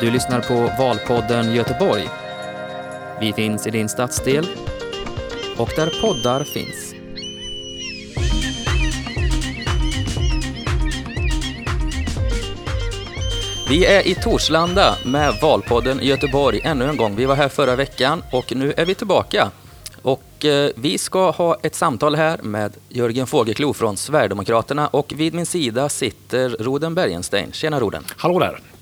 Du lyssnar på Valpodden Göteborg. Vi finns i din stadsdel och där poddar finns. Vi är i Torslanda med Valpodden Göteborg ännu en gång. Vi var här förra veckan och nu är vi tillbaka. Och eh, vi ska ha ett samtal här med Jörgen Fågelklo från Sverigedemokraterna och vid min sida sitter Roden Bergenstein. Tjena Roden! Hallå där!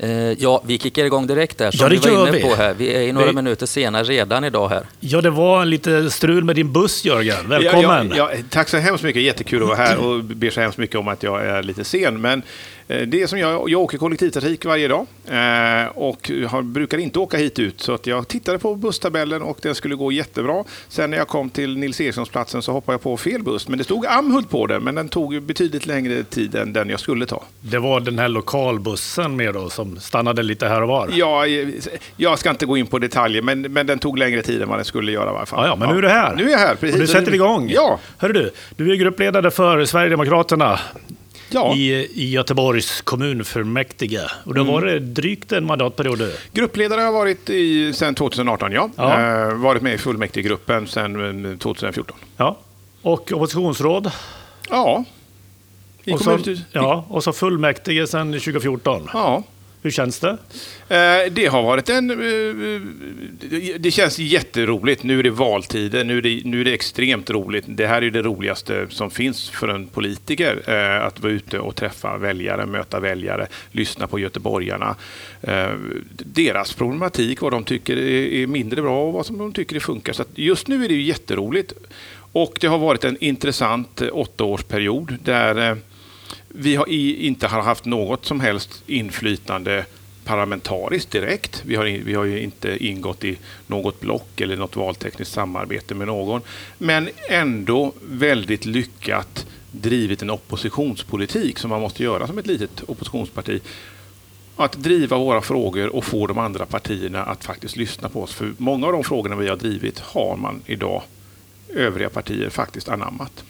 Eh, ja, vi kickar igång direkt här som Ja, det vi var inne vi. på här. Vi är i några Vi- minuter senare redan idag här. Ja, det var lite strul med din buss, Jörgen. Välkommen! Ja, ja, ja, tack så hemskt mycket. Jättekul att vara här och ber så hemskt mycket om att jag är lite sen. Men det är som jag, jag åker kollektivtrafik varje dag eh, och har, brukar inte åka hit ut. Så att jag tittade på busstabellen och den skulle gå jättebra. Sen när jag kom till Nils Erikssonsplatsen så hoppade jag på fel buss. Men det stod Amhult på den, men den tog betydligt längre tid än den jag skulle ta. Det var den här lokalbussen med då, som stannade lite här och var. Ja, eh, jag ska inte gå in på detaljer, men, men den tog längre tid än vad den skulle göra i alla fall. Ja, ja, men nu är du här. Nu är jag här, precis. Och nu sätter igång. Ja. Hör du, du är gruppledare för Sverigedemokraterna ja. i, i Göteborgs kommunfullmäktige. Och det har Mm. varit drygt en mandatperiod. Gruppledare har jag varit i sedan 2018, ja. Ja. Eh, varit med i fullmäktigegruppen sedan eh, 2014. Ja. Och oppositionsråd. Ja. Och så, ja, och så fullmäktige sedan 2014. Ja. Hur känns det? Eh, det har varit en... Eh, eh, det- känns jätteroligt. Nu är det valtider, nu är det, nu är det extremt roligt. Det här är det roligaste som finns för en politiker. Att vara ute och träffa väljare, möta väljare, lyssna på göteborgarna. Deras problematik, vad de tycker är mindre bra och vad som de tycker det funkar. Så just nu är det jätteroligt. Och det har varit en intressant åttaårsperiod där vi har i, inte har haft något som helst inflytande parlamentariskt direkt. Vi har, in- vi har ju inte ingått i något block eller något valtekniskt samarbete med någon. Men ändå väldigt lyckat drivit en oppositionspolitik som man måste göra som ett litet oppositionsparti. Att driva våra frågor och få de andra partierna att faktiskt lyssna på oss. För många av de frågorna vi har drivit har man idag övriga partier faktiskt anammat.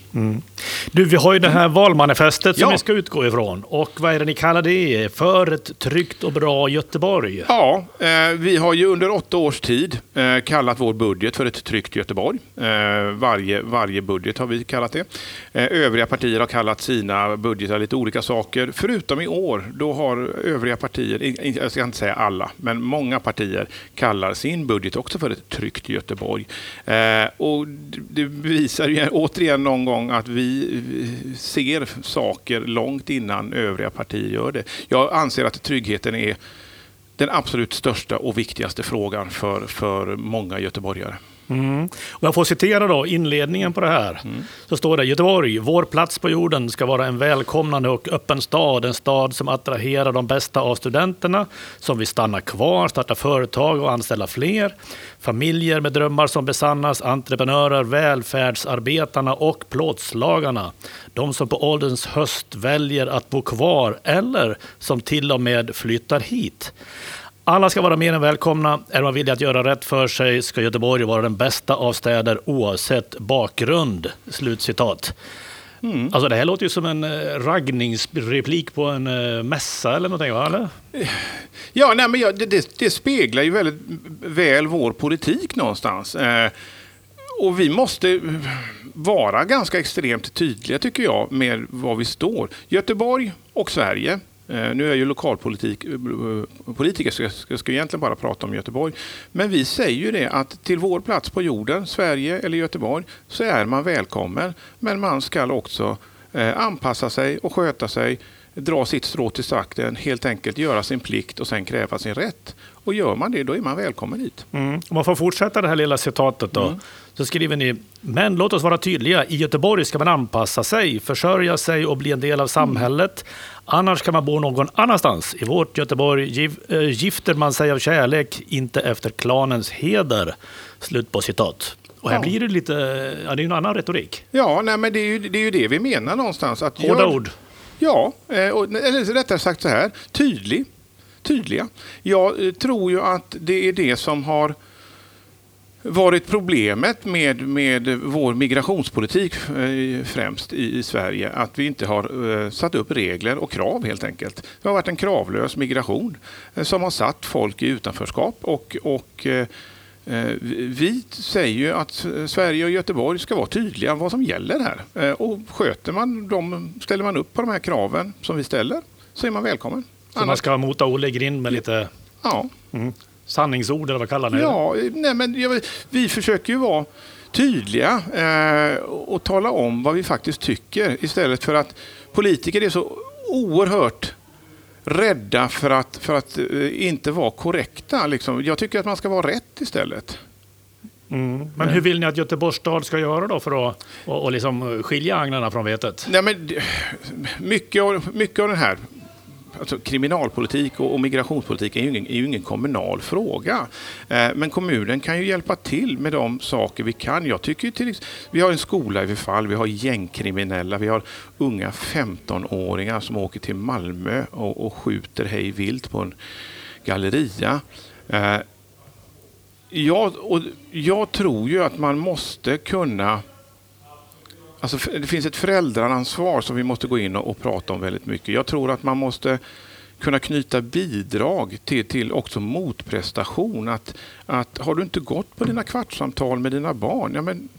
Du, vi har ju det här valmanifestet som Ja. vi ska utgå ifrån. Och vad är det ni kallar det? För ett tryggt och bra Göteborg. Ja, eh, vi har ju under åtta års tid eh, kallat vår budget för ett tryggt Göteborg. Eh, varje, varje budget har vi kallat det. Eh, övriga partier har kallat sina budgetar lite olika saker. Förutom i år, då har övriga partier, jag ska inte säga alla, men många partier kallar sin budget också för ett tryggt Göteborg. Eh, och det- det visar ju återigen någon gång att vi ser saker långt innan övriga partier gör det. Jag anser att tryggheten är den absolut största och viktigaste frågan för, för många göteborgare. Mm. Och jag får citera då inledningen på det här. Så står det Göteborg, vår plats på jorden ska vara en välkomnande och öppen stad. En stad som attraherar de bästa av studenterna, som vill stanna kvar, starta företag och anställa fler. Familjer med drömmar som besannas, entreprenörer, välfärdsarbetarna och plåtslagarna. De som på ålderns höst väljer att bo kvar eller som till och med flyttar hit. Alla ska vara mer än välkomna. Är man villig att göra rätt för sig ska Göteborg vara den bästa av städer oavsett bakgrund. Slutcitat. Alltså det här låter ju som en eh, raggningsreplik på en eh, mässa eller någonting, va? Eller? Ja, nej, men ja, det, det, det speglar ju väldigt väl vår politik någonstans. Eh, och vi måste vara ganska extremt tydliga, tycker jag, med var vi står. Göteborg och Sverige. Eh, nu är jag ju lokalpolitiker, eh, så jag ska, ska egentligen bara prata om Göteborg. Men vi säger ju det att till vår plats på jorden, Sverige eller Göteborg, så är man välkommen. Men man ska också eh, anpassa sig och sköta sig, dra sitt strå till stacken, helt enkelt göra sin plikt och sen kräva sin rätt. Och gör man det, då är man välkommen hit. Mm. Om man får fortsätta det här lilla citatet då. Så skriver ni, men låt oss vara tydliga. I Göteborg ska man anpassa sig, försörja sig och bli en del av samhället. Annars kan man bo någon annanstans. I vårt Göteborg äh, gifter man sig av kärlek, inte efter klanens heder. Slut på citat. Och här Ja. blir det lite, ja det är en annan retorik. Ja, nej, men det är, ju, det är ju det vi menar någonstans. Att Hårda gör- ord. Ja, eh, och, eller rättare sagt så här, tydlig. Tydliga. Jag eh, tror ju att det är det som har varit problemet med, med vår migrationspolitik eh, främst i, i Sverige. Att vi inte har eh, satt upp regler och krav helt enkelt. Det har varit en kravlös migration eh, som har satt folk i utanförskap. Och, och eh, eh vi säger ju att Sverige och Göteborg ska vara tydliga vad som gäller här. Och sköter man dem, ställer man upp på de här kraven som vi ställer så är man välkommen. Så man ska mota Olle i grind med lite Ja. mm, sanningsord eller vad kallar ni det? Ja, nej, men jag, vi försöker ju vara tydliga eh, och tala om vad vi faktiskt tycker istället för att politiker är så oerhört rädda för att, för att eh, inte vara korrekta. Liksom. Jag tycker att man ska vara rätt istället. Mm. Men hur vill ni att Göteborgs stad ska göra då för att och, och liksom skilja agnarna från vetet? Nej, men, det- mycket, av, mycket av den här Alltså, kriminalpolitik och, och migrationspolitik är ju, ingen, är ju ingen kommunal fråga. Eh, men kommunen kan ju hjälpa till med de saker vi kan. Jag tycker ju till, vi har en skola i förfall, vi har gängkriminella, vi har unga 15-åringar som åker till Malmö och, och skjuter hej vilt på en galleria. Eh, jag, och jag tror ju att man måste kunna Alltså, det finns ett föräldraransvar som vi måste gå in och, och prata om väldigt mycket. Jag tror att man måste kunna knyta bidrag till, till också motprestation. Att, att har du inte gått på dina kvartssamtal med dina barn, ja, men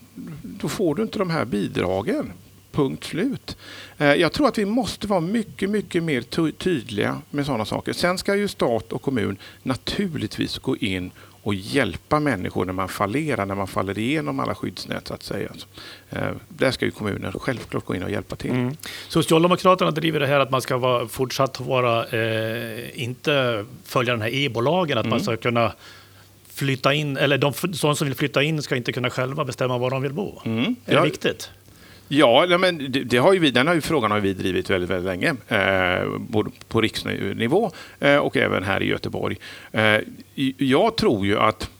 då får du inte de här bidragen. Punkt slut. Eh, jag tror att vi måste vara mycket, mycket mer tydliga med sådana saker. Sen ska ju stat och kommun naturligtvis gå in och hjälpa människor när man fallerar, när man faller igenom alla skyddsnät så att säga. Eh, Där ska ju kommunen självklart gå in och hjälpa till. Mm. Socialdemokraterna driver det här att man ska vara, fortsatt vara, eh, inte följa den här EBO-lagen, att man ska kunna flytta in, eller de, de som vill flytta in ska inte kunna själva bestämma var de vill bo. Mm. Är Ja, det viktigt? Ja, men det, det har ju vi, den har ju frågan har vi drivit väldigt, väldigt länge. Eh, både på riksnivå eh, och även här i Göteborg. Eh, jag tror ju att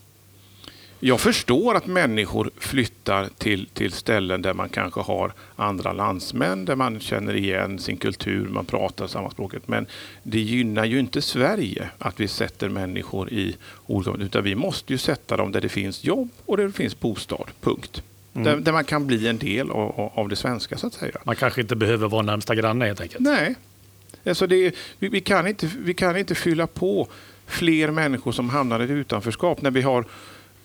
jag förstår att människor flyttar till, till ställen där man kanske har andra landsmän, där man känner igen sin kultur, man pratar samma språket. Men det gynnar ju inte Sverige att vi sätter människor i olika... Utan vi måste ju sätta dem där det finns jobb och där det finns bostad. Punkt. Där, där man kan bli en del av, av- det svenska så att säga. Man kanske inte behöver vara närmsta granne helt enkelt. Nej. Alltså det, vi, vi, kan inte, vi kan inte fylla på fler människor som hamnar i ett utanförskap när vi har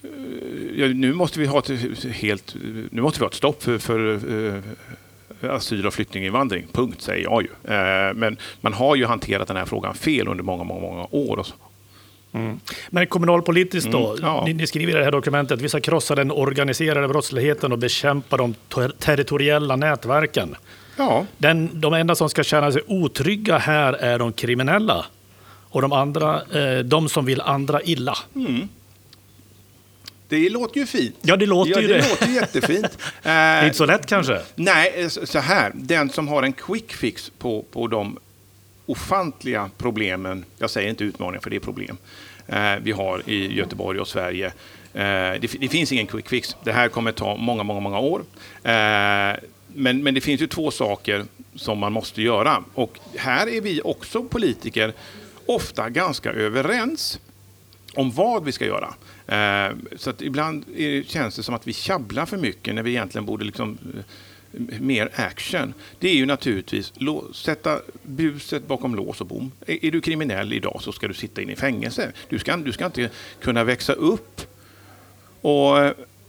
eh, ja, nu måste vi ha ett helt nu måste vi ha ett stopp för, för eh, asyl och flyktinginvandring. Punkt, säger jag ju. Eh, men man har ju hanterat den här frågan fel under många, många, många år. Men kommunalpolitiskt då, Mm, ja. ni, ni skriver i det här dokumentet, vi ska krossa den organiserade brottsligheten och bekämpa de ter- territoriella nätverken. Ja, Den, de enda som ska känna sig otrygga här är de kriminella. Och de andra, eh, de som vill andra illa. det låter ju fint. Ja, det låter ja, ju det. det. låter jättefint. Det är Eh, inte så lätt kanske. Nej, eh, så så här. Den som har en quick fix på, på de ofantliga problemen, jag säger inte utmaningar för det är problem, eh, vi har i Göteborg och Sverige. Eh, det, finns ingen quick fix. Det här kommer ta många, många, många år. Eh, men, men det finns ju två saker som man måste göra. Och här är vi också politiker ofta ganska överens om vad vi ska göra. Så att ibland känns det som att vi tjabblar för mycket när vi egentligen borde liksom, mer action. Det är ju naturligtvis sätta buset bakom lås och bom. Är, är du kriminell idag så ska du sitta in i fängelse. Du ska, du ska inte kunna växa upp och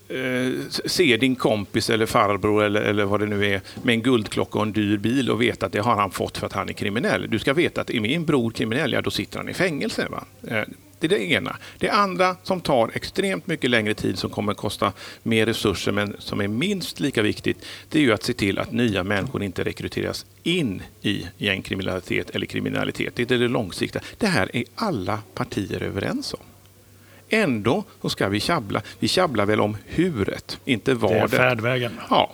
eh, se din kompis eller farbror eller, eller vad det nu är med en guldklocka och en dyr bil och veta att det har han fått för att han är kriminell. Du ska veta att är min bror kriminell, ja då sitter han i fängelse. Va? Eh, det är det ena. Det andra som tar extremt mycket längre tid, som kommer att kosta mer resurser men som är minst lika viktigt, det är ju att se till att nya människor inte rekryteras in i gängkriminalitet eller kriminalitet. Det är det långsiktiga. Det här är alla partier överens om. Ändå så ska vi tjabbla. Vi tjabblar väl om huret, inte Det är färdvägen. Ja.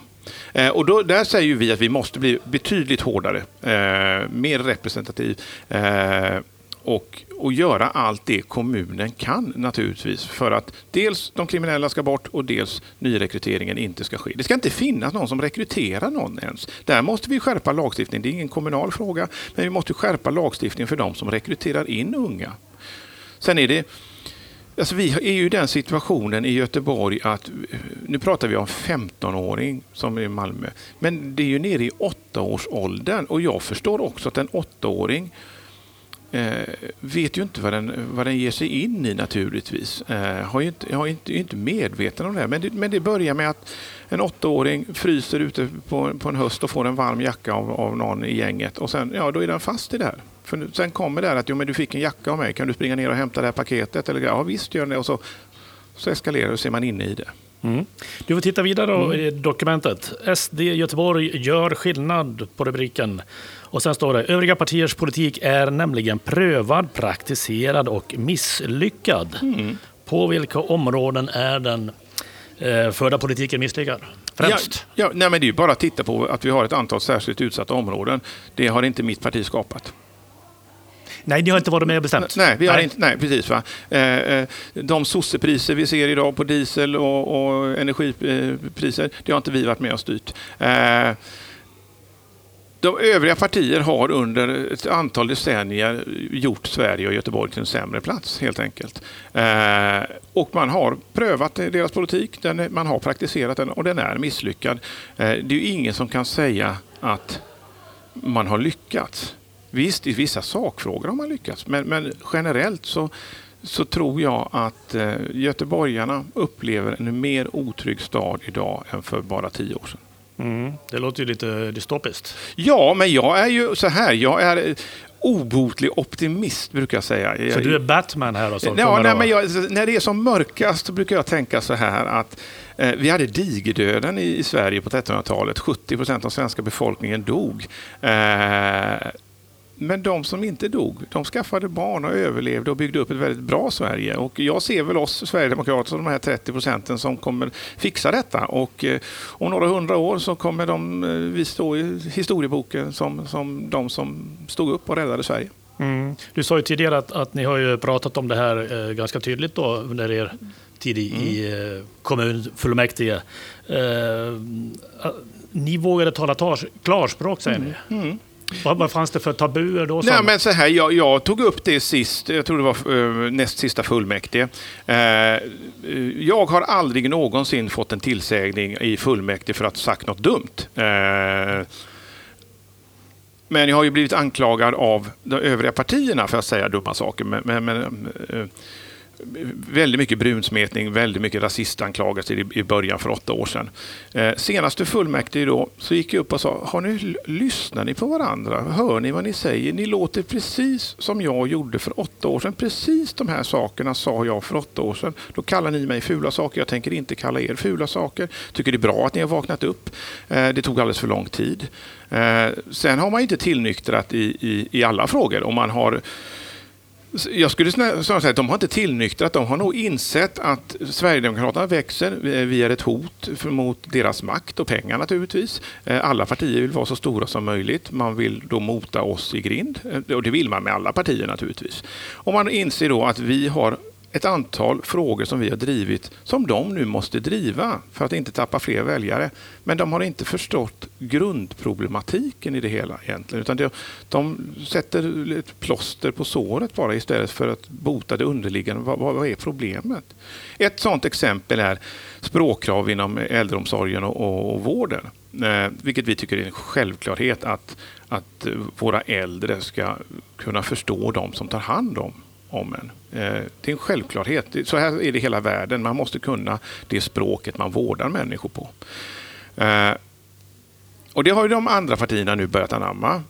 Eh, och då, där säger vi att vi måste bli betydligt hårdare, eh, mer representativ eh, och, och göra allt det kommunen kan naturligtvis för att dels de kriminella ska bort och dels nyrekryteringen inte ska ske. Det ska inte finnas någon som rekryterar någon ens. Där måste vi skärpa lagstiftningen. Det är ingen kommunal fråga, men vi måste skärpa lagstiftningen för de som rekryterar in unga. Sen är det Alltså vi är ju i den situationen i Göteborg att nu pratar vi om 15-åring som är i Malmö. Men det är ju nere i 8-årsåldern och jag förstår också att en 8-åring vet ju inte vad den, vad den ger sig in i naturligtvis. Eh, har ju inte, är inte, är inte medveten om det. Men, det. men det börjar med att en 8-åring fryser ute på, på en höst och får en varm jacka av, av någon i gänget och sen ja, då är den fast i det här. För sen kommer det här att jo, men du fick en jacka av mig, kan du springa ner och hämta det här paketet? Eller, ja visst gör det. Och så, så eskalerar det och så är man inne i det. Mm. Du får titta vidare mm. i dokumentet. SD Göteborg gör skillnad på rubriken. Och sen står det övriga partiers politik är nämligen prövad, praktiserad och misslyckad. Mm. På vilka områden är den eh, förda politiken misslyckad? Främst? Ja, ja, nej, men det är ju bara att titta på att vi har ett antal särskilt utsatta områden. Det har inte mitt parti skapat. Nej, ni har inte varit med och bestämt? Nej, vi har nej. Inte, nej precis. Va? Eh, eh, de sossepriser vi ser idag på diesel och, och energipriser, det har inte vi varit med och styrt. De övriga partier har under ett antal decennier gjort Sverige och Göteborg till en sämre plats helt enkelt. Eh, och man har prövat deras politik, den, man har praktiserat den och den är misslyckad. Eh, det är ju ingen som kan säga att man har lyckats. Visst, i vissa sakfrågor har man lyckats, men, men generellt så, så tror jag att eh, göteborgarna upplever en mer otrygg stad idag än för bara tio år sedan. Mm, det låter ju lite dystopiskt. Ja, men jag är ju så här. Jag är obotlig optimist brukar jag säga. Så du är Batman här? Och så ja, nej, men jag, när det är som mörkast brukar jag tänka så här att eh, vi hade digerdöden i, i Sverige på 1300-talet. 70 procent av svenska befolkningen dog. Eh, men de som inte dog, de skaffade barn och överlevde och byggde upp ett väldigt bra Sverige. Och jag ser väl oss Sverigedemokrater som de här 30 procenten som kommer fixa detta. Och eh, om några hundra år så kommer de, eh, vi stå i historieboken som, som de som stod upp och räddade Sverige. Mm. Du sa ju tidigare att, att ni har ju pratat om det här eh, ganska tydligt då under er tid i, mm. i eh, kommunfullmäktige. Eh, ni vågade tala tar, klarspråk säger mm. ni. Vad, vad fanns det för tabuer då? Nej, men så här, jag, jag, tog upp det sist, jag tror det var uh, näst sista fullmäktige. Uh, jag har aldrig någonsin fått en tillsägning i fullmäktige för att ha sagt något dumt. Uh, men jag har ju blivit anklagad av de övriga partierna för att säga dumma saker. Men, men, men väldigt mycket brunsmetning, väldigt mycket rasistanklagelser i början för åtta år sedan. Eh, senaste fullmäktige då, så gick jag upp och sa, har ni, lyssnar ni på varandra? Hör ni vad ni säger? Ni låter precis som jag gjorde för åtta år sedan. Precis de här sakerna sa jag för åtta år sedan. Då kallar ni mig fula saker. Jag tänker inte kalla er fula saker. Tycker det är bra att ni har vaknat upp. Eh, det tog alldeles för lång tid. Eh, sen har man inte tillnyktrat i, i, i alla frågor. Om man har jag skulle snarare säga att de har inte tillnyktrat. De har nog insett att Sverigedemokraterna växer. Eh, vi är ett hot mot deras makt och pengar naturligtvis. Eh, alla partier vill vara så stora som möjligt. Man vill då mota oss i grind. Eh, och det vill man med alla partier naturligtvis. Och man inser då att vi har ett antal frågor som vi har drivit som de nu måste driva för att inte tappa fler väljare. Men de har inte förstått grundproblematiken i det hela egentligen. Utan de, de sätter ett plåster på såret bara istället för att bota det underliggande. Vad, vad är problemet? Ett sådant exempel är språkkrav inom äldreomsorgen och, och, och vården. Eh, vilket vi tycker är en självklarhet att, att våra äldre ska kunna förstå de som tar hand om om en. Eh, det är en självklarhet. Så här är det i hela världen. Man måste kunna det språket man vårdar människor på. Eh, och Det har ju de andra partierna nu börjat anamma.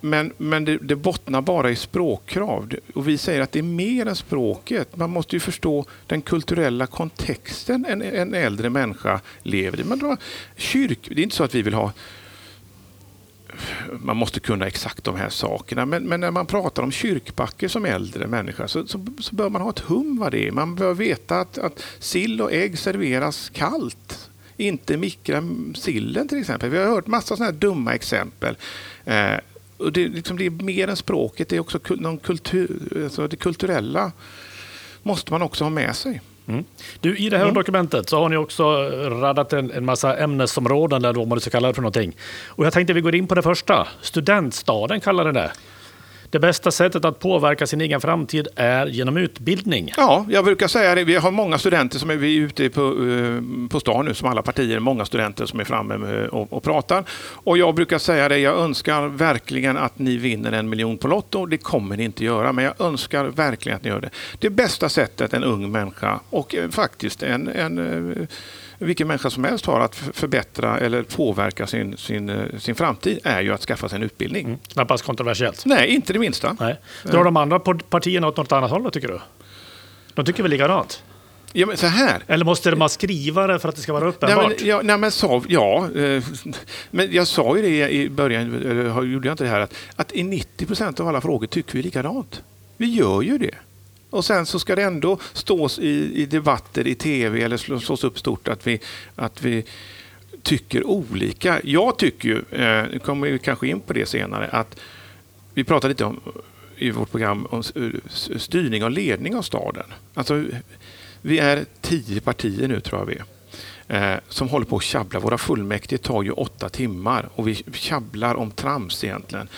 Men, men det, det bottnar bara i språkkrav. Och vi säger att det är mer än språket. Man måste ju förstå den kulturella kontexten en, en äldre människa lever i. Men då, kyrk, det är inte så att vi vill ha man måste kunna exakt de här sakerna. Men, men, när man pratar om kyrkbacke som äldre människa så, så, så, bör man ha ett hum vad det är. Man bör veta att, att sill och ägg serveras kallt. Inte mikra sillen till exempel. Vi har hört massa sådana här dumma exempel. Eh, och det, liksom, det, är mer än språket, det är också någon kultur, alltså det kulturella måste man också ha med sig. Mm. Du, I det här mm. dokumentet så har ni också radat en, en massa ämnesområden, eller vad man ska kalla det för någonting. Och jag tänkte vi går in på det första. Studentstaden kallar den det det bästa sättet att påverka sin egen framtid är genom utbildning. Ja, jag brukar säga det. Vi har många studenter som är vi är ute på, eh, på stan nu, som alla partier. Många studenter som är framme och, och pratar. Och jag brukar säga det, jag önskar verkligen att ni vinner en miljon på Lotto. Det kommer ni inte göra, men jag önskar verkligen att ni gör det. Det bästa sättet en ung människa och eh, faktiskt en, en eh, vilken människa som helst har att förbättra eller påverka sin, sin, eh, sin framtid är ju att skaffa sig en utbildning. Mm. Knappast kontroversiellt. Nej, inte det minsta. Nej. Drar de andra partierna åt något annat håll då, tycker du? De tycker väl likadant? Ja, men så här. Eller måste man skriva det för att det ska vara uppenbart? Nej, men, ja, nej, men så, ja eh, men jag sa ju det i början, eller gjorde jag inte det här, att, att i 90 procent av alla frågor tycker vi likadant. Vi gör ju det. Och sen så ska det ändå stås i, i debatter i tv eller slås upp stort att vi, att vi tycker olika. Jag tycker ju, eh, nu kommer vi kanske in på det senare, att vi pratade lite om i vårt program om eh, styrning och ledning av staden. Alltså, vi är tio partier nu tror jag vi är, eh, som håller på att tjabbla. Våra fullmäktige tar ju åtta timmar och vi tjabblar om trams egentligen.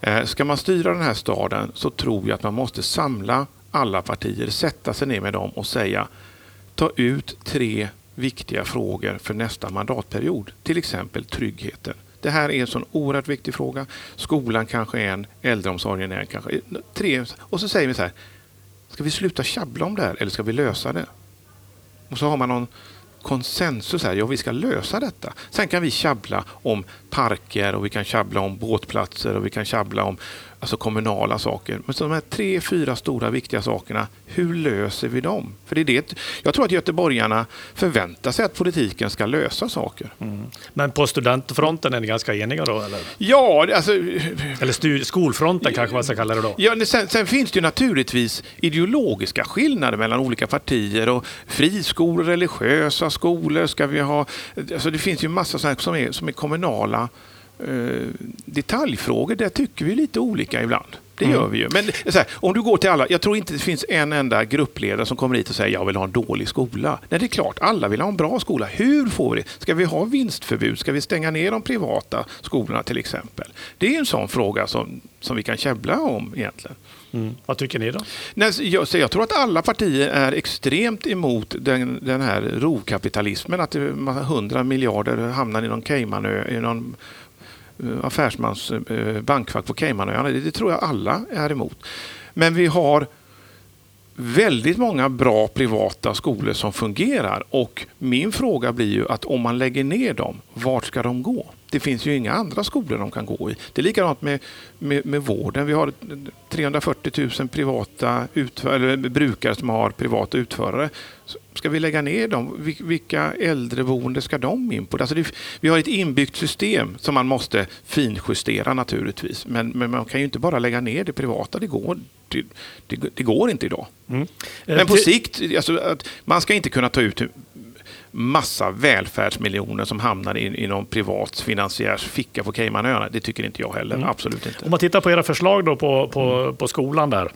Eh, ska man styra den här staden så tror jag att man måste samla alla partier sätta sig ner med dem och säga ta ut tre viktiga frågor för nästa mandatperiod. Till exempel tryggheten. Det här är en sån oerhört viktig fråga. Skolan kanske är en, äldreomsorgen är en, kanske tre. Och så säger vi så här, ska vi sluta tjabbla om det här eller ska vi lösa det? Och så har man någon konsensus här, ja vi ska lösa detta. Sen kan vi tjabbla om parker och vi kan tjabbla om båtplatser och vi kan tjabbla om alltså kommunala saker. Men så de här tre, fyra stora viktiga sakerna, hur löser vi dem? För det är det, jag tror att göteborgarna förväntar sig att politiken ska lösa saker. Mm. Men på studentfronten är ni ganska eniga då? Eller, ja, alltså... Eller skolfronten kanske man ska kalla det då? Ja, sen, sen, finns det naturligtvis ideologiska skillnader mellan olika partier och friskolor, religiösa skolor ska vi ha. Alltså det finns ju massa som är, som är kommunala detaljfrågor, där tycker vi lite olika ibland. Det gör mm. vi ju. Men här, om du går till alla, jag tror inte det finns en enda gruppledare som kommer hit och säger jag vill ha en dålig skola. Nej, det är klart, alla vill ha en bra skola. Hur får vi det? Ska vi ha vinstförbud? Ska vi stänga ner de privata skolorna till exempel? Det är en sån fråga som, som vi kan käbbla om egentligen. Mm. Vad tycker ni då? Nej, jag, jag tror att alla partier är extremt emot den, den här rovkapitalismen, att 100 miljarder hamnar i någon Caymanö, i någon Eh, Eh, affärsmans eh, bankfack på Caymanöarna. Det, det tror jag alla är emot. Men vi har väldigt många bra privata skolor som fungerar och min fråga blir ju att om man lägger ner dem, vart ska de gå? Det finns ju inga andra skolor de kan gå i. Det är likadant med, med, med vården. Vi har 340 000 privata utför, brukare som har privata utförare. Ska vi lägga ner dem? Vilka äldreboende ska de in på? Alltså det, vi har ett inbyggt system som man måste finjustera naturligtvis. Men, men, man kan ju inte bara lägga ner det privata. Det går, det, det, det går inte idag. Mm. Men på sikt, alltså, man ska inte kunna ta ut massa välfärdsmiljoner som hamnar i, i någon privat finansiärs ficka på Caymanöarna. Det tycker inte jag heller. Mm. Absolut inte. Om man tittar på era förslag då på, på, mm. på skolan där.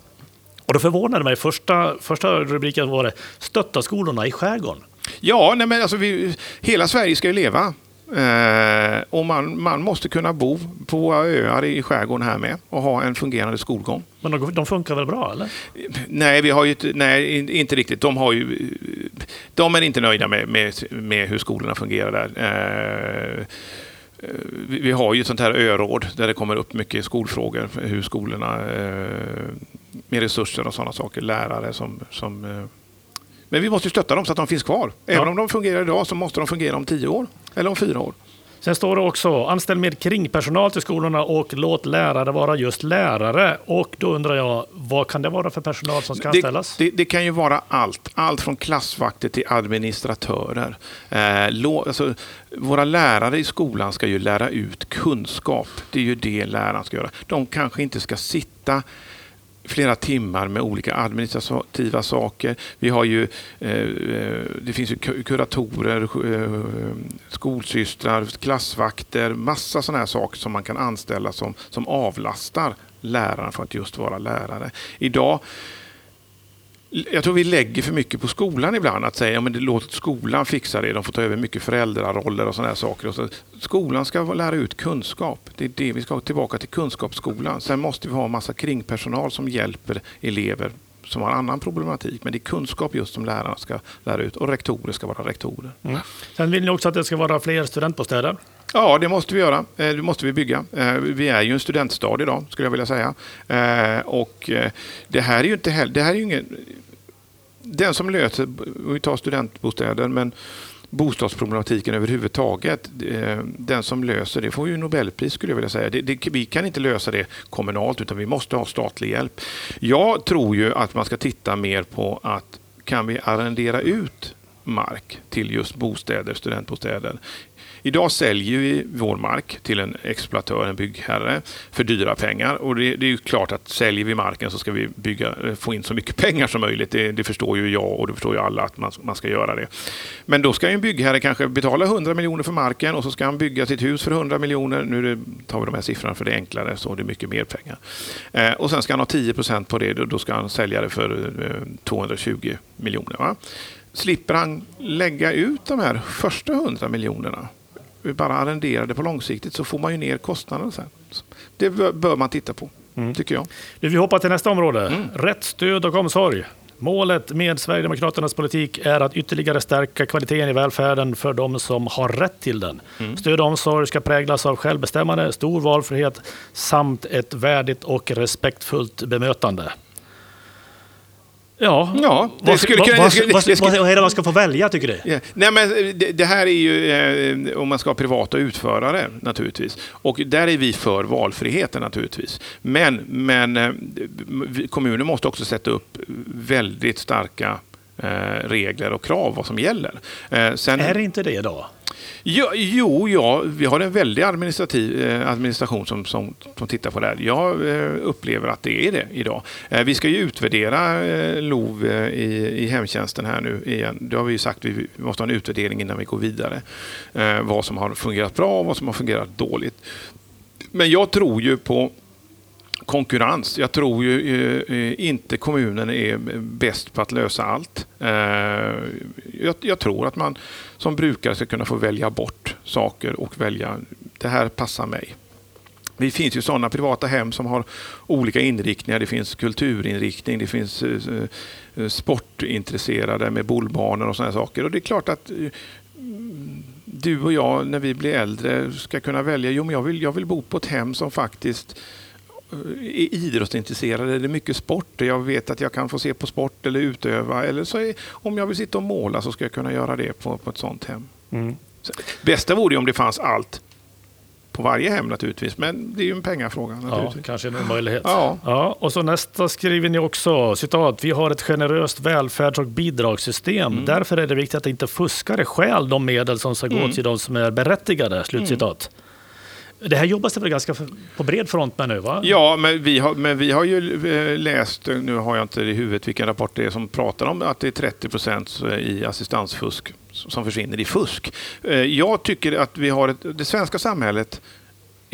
Och då förvånade mig, första, första rubriken var det Stötta skolorna i skärgården. Ja, nej men alltså vi, hela Sverige ska ju leva. Eh, och man, man måste kunna bo på våra öar i skärgården här med och ha en fungerande skolgång. Men de, funkar väl bra eller? Nej, vi har ju, nej, inte riktigt. De, har ju, de är inte nöjda med, med, med hur skolorna fungerar där. Eh, vi, vi har ju ett sånt här öråd där det kommer upp mycket skolfrågor. Hur skolorna, eh, med resurser och sådana saker, lärare som, som eh, men vi måste stötta dem så att de finns kvar. Även ja. om de fungerar idag så måste de fungera om tio år eller om fyra år. Sen står det också anställ mer kringpersonal till skolorna och låt lärare vara just lärare. Och då undrar jag, vad kan det vara för personal som ska anställas? Det, det, det kan ju vara allt. Allt från klassvakter till administratörer. Eh, lo, alltså, våra lärare i skolan ska ju lära ut kunskap. Det är ju det läraren ska göra. De kanske inte ska sitta flera timmar med olika administrativa saker. Vi har ju, eh, eh, det finns ju kuratorer, eh, skolsystrar, klassvakter, massa sådana här saker som man kan anställa som, som avlastar läraren för att just vara lärare. Idag jag tror vi lägger för mycket på skolan ibland. Att säga ja, men det låt skolan fixa det. De får ta över mycket föräldraroller och sådana saker. Och så, skolan ska lära ut kunskap. Det är det vi ska tillbaka till kunskapsskolan. Sen måste vi ha en massa kringpersonal som hjälper elever som har annan problematik. Men det är kunskap just som lärarna ska lära ut och rektorer ska vara rektorer. Mm. Sen vill ni också att det ska vara fler studentbostäder? Ja, det måste vi göra. Eh, det måste vi bygga. Eh, vi är ju en studentstad idag, skulle jag vilja säga. Eh, och det här är ju inte heller... Det här är ingen, den som löser, vi tar studentbostäder, men bostadsproblematiken överhuvudtaget. Eh, den som löser det får ju Nobelpris skulle jag vilja säga. Det, det, vi kan inte lösa det kommunalt utan vi måste ha statlig hjälp. Jag tror ju att man ska titta mer på att kan vi arrendera ut mark till just bostäder, studentbostäder Idag säljer vi vår mark till en exploatör, en byggherre, för dyra pengar. Och det, det är klart att säljer vi marken så ska vi bygga, eh, få in så mycket pengar som möjligt. Det, det förstår ju jag och det förstår ju alla att man, man ska göra det. Men då ska en byggherre kanske betala 100 miljoner för marken och så ska han bygga sitt hus för 100 miljoner. Nu tar vi de här siffrorna för det är enklare, så det är mycket mer pengar. Eh, och sen ska han ha 10 procent på det, då ska han sälja det för eh, 220 miljoner. Va? Slipper han lägga ut de här första 100 miljonerna bara arrenderar det på långsiktigt så får man ju ner kostnaderna sen. Det bör man titta på, mm. tycker jag. Nu, vi hoppar till nästa område. Mm. Rätt stöd och omsorg. Målet med Sverigedemokraternas politik är att ytterligare stärka kvaliteten i välfärden för de som har rätt till den. Mm. Stöd och omsorg ska präglas av självbestämmande, stor valfrihet samt ett värdigt och respektfullt bemötande. Ja, ja det skulle vad, vad, vad, vad är det man ska få välja tycker du? Ja. Nej, men det, det, här är ju eh, om man ska ha privata utförare naturligtvis. Och där är vi för valfriheten naturligtvis. Men, men eh, kommunen måste också sätta upp väldigt starka eh, regler och krav vad som gäller. Eh, sen, är det inte det idag? Jo, jo, ja, vi har en väldig administrativ, eh, administration som, som, som tittar på det här. Jag eh, upplever att det är det idag. Eh, vi ska ju utvärdera eh, LOV eh, i, i hemtjänsten här nu igen. Det har vi ju sagt, vi måste ha en utvärdering innan vi går vidare. Eh, vad som har fungerat bra och vad som har fungerat dåligt. Men jag tror ju på konkurrens. Jag tror ju inte kommunen är bäst på att lösa allt. Jag, tror att man som brukare ska kunna få välja bort saker och välja det här passar mig. Det finns ju sådana privata hem som har olika inriktningar. Det finns kulturinriktning, det finns eh, eh, sportintresserade med bollbanor och sådana saker. Och det är klart att eh, du och jag när vi blir äldre ska kunna välja. Jo, men jag vill, jag vill bo på ett hem som faktiskt är idrottsintresserad, är det mycket sport, jag vet att jag kan få se på sport eller utöva. Eller så är, om jag vill sitta och måla så ska jag kunna göra det på, på ett sånt hem. Mm. Så, bästa vore om det fanns allt på varje hem naturligtvis, men det är ju en pengafråga. Ja, kanske en omöjlighet. Ja. Ja, och så nästa skriver ni också, citat, vi har ett generöst välfärds och bidragssystem. Mm. Därför är det viktigt att inte fuskare stjäl de medel som ska gå mm. till de som är berättigade. Slutcitat. Mm. Det här jobbas det väl ganska på bred front med nu? Va? Ja, men vi, har, men vi har ju eh, läst, eh, nu har jag inte i huvudet vilken rapport det är som pratar om att det är 30 procent eh, i assistansfusk som försvinner i fusk. Jag tycker att vi har ett, det svenska samhället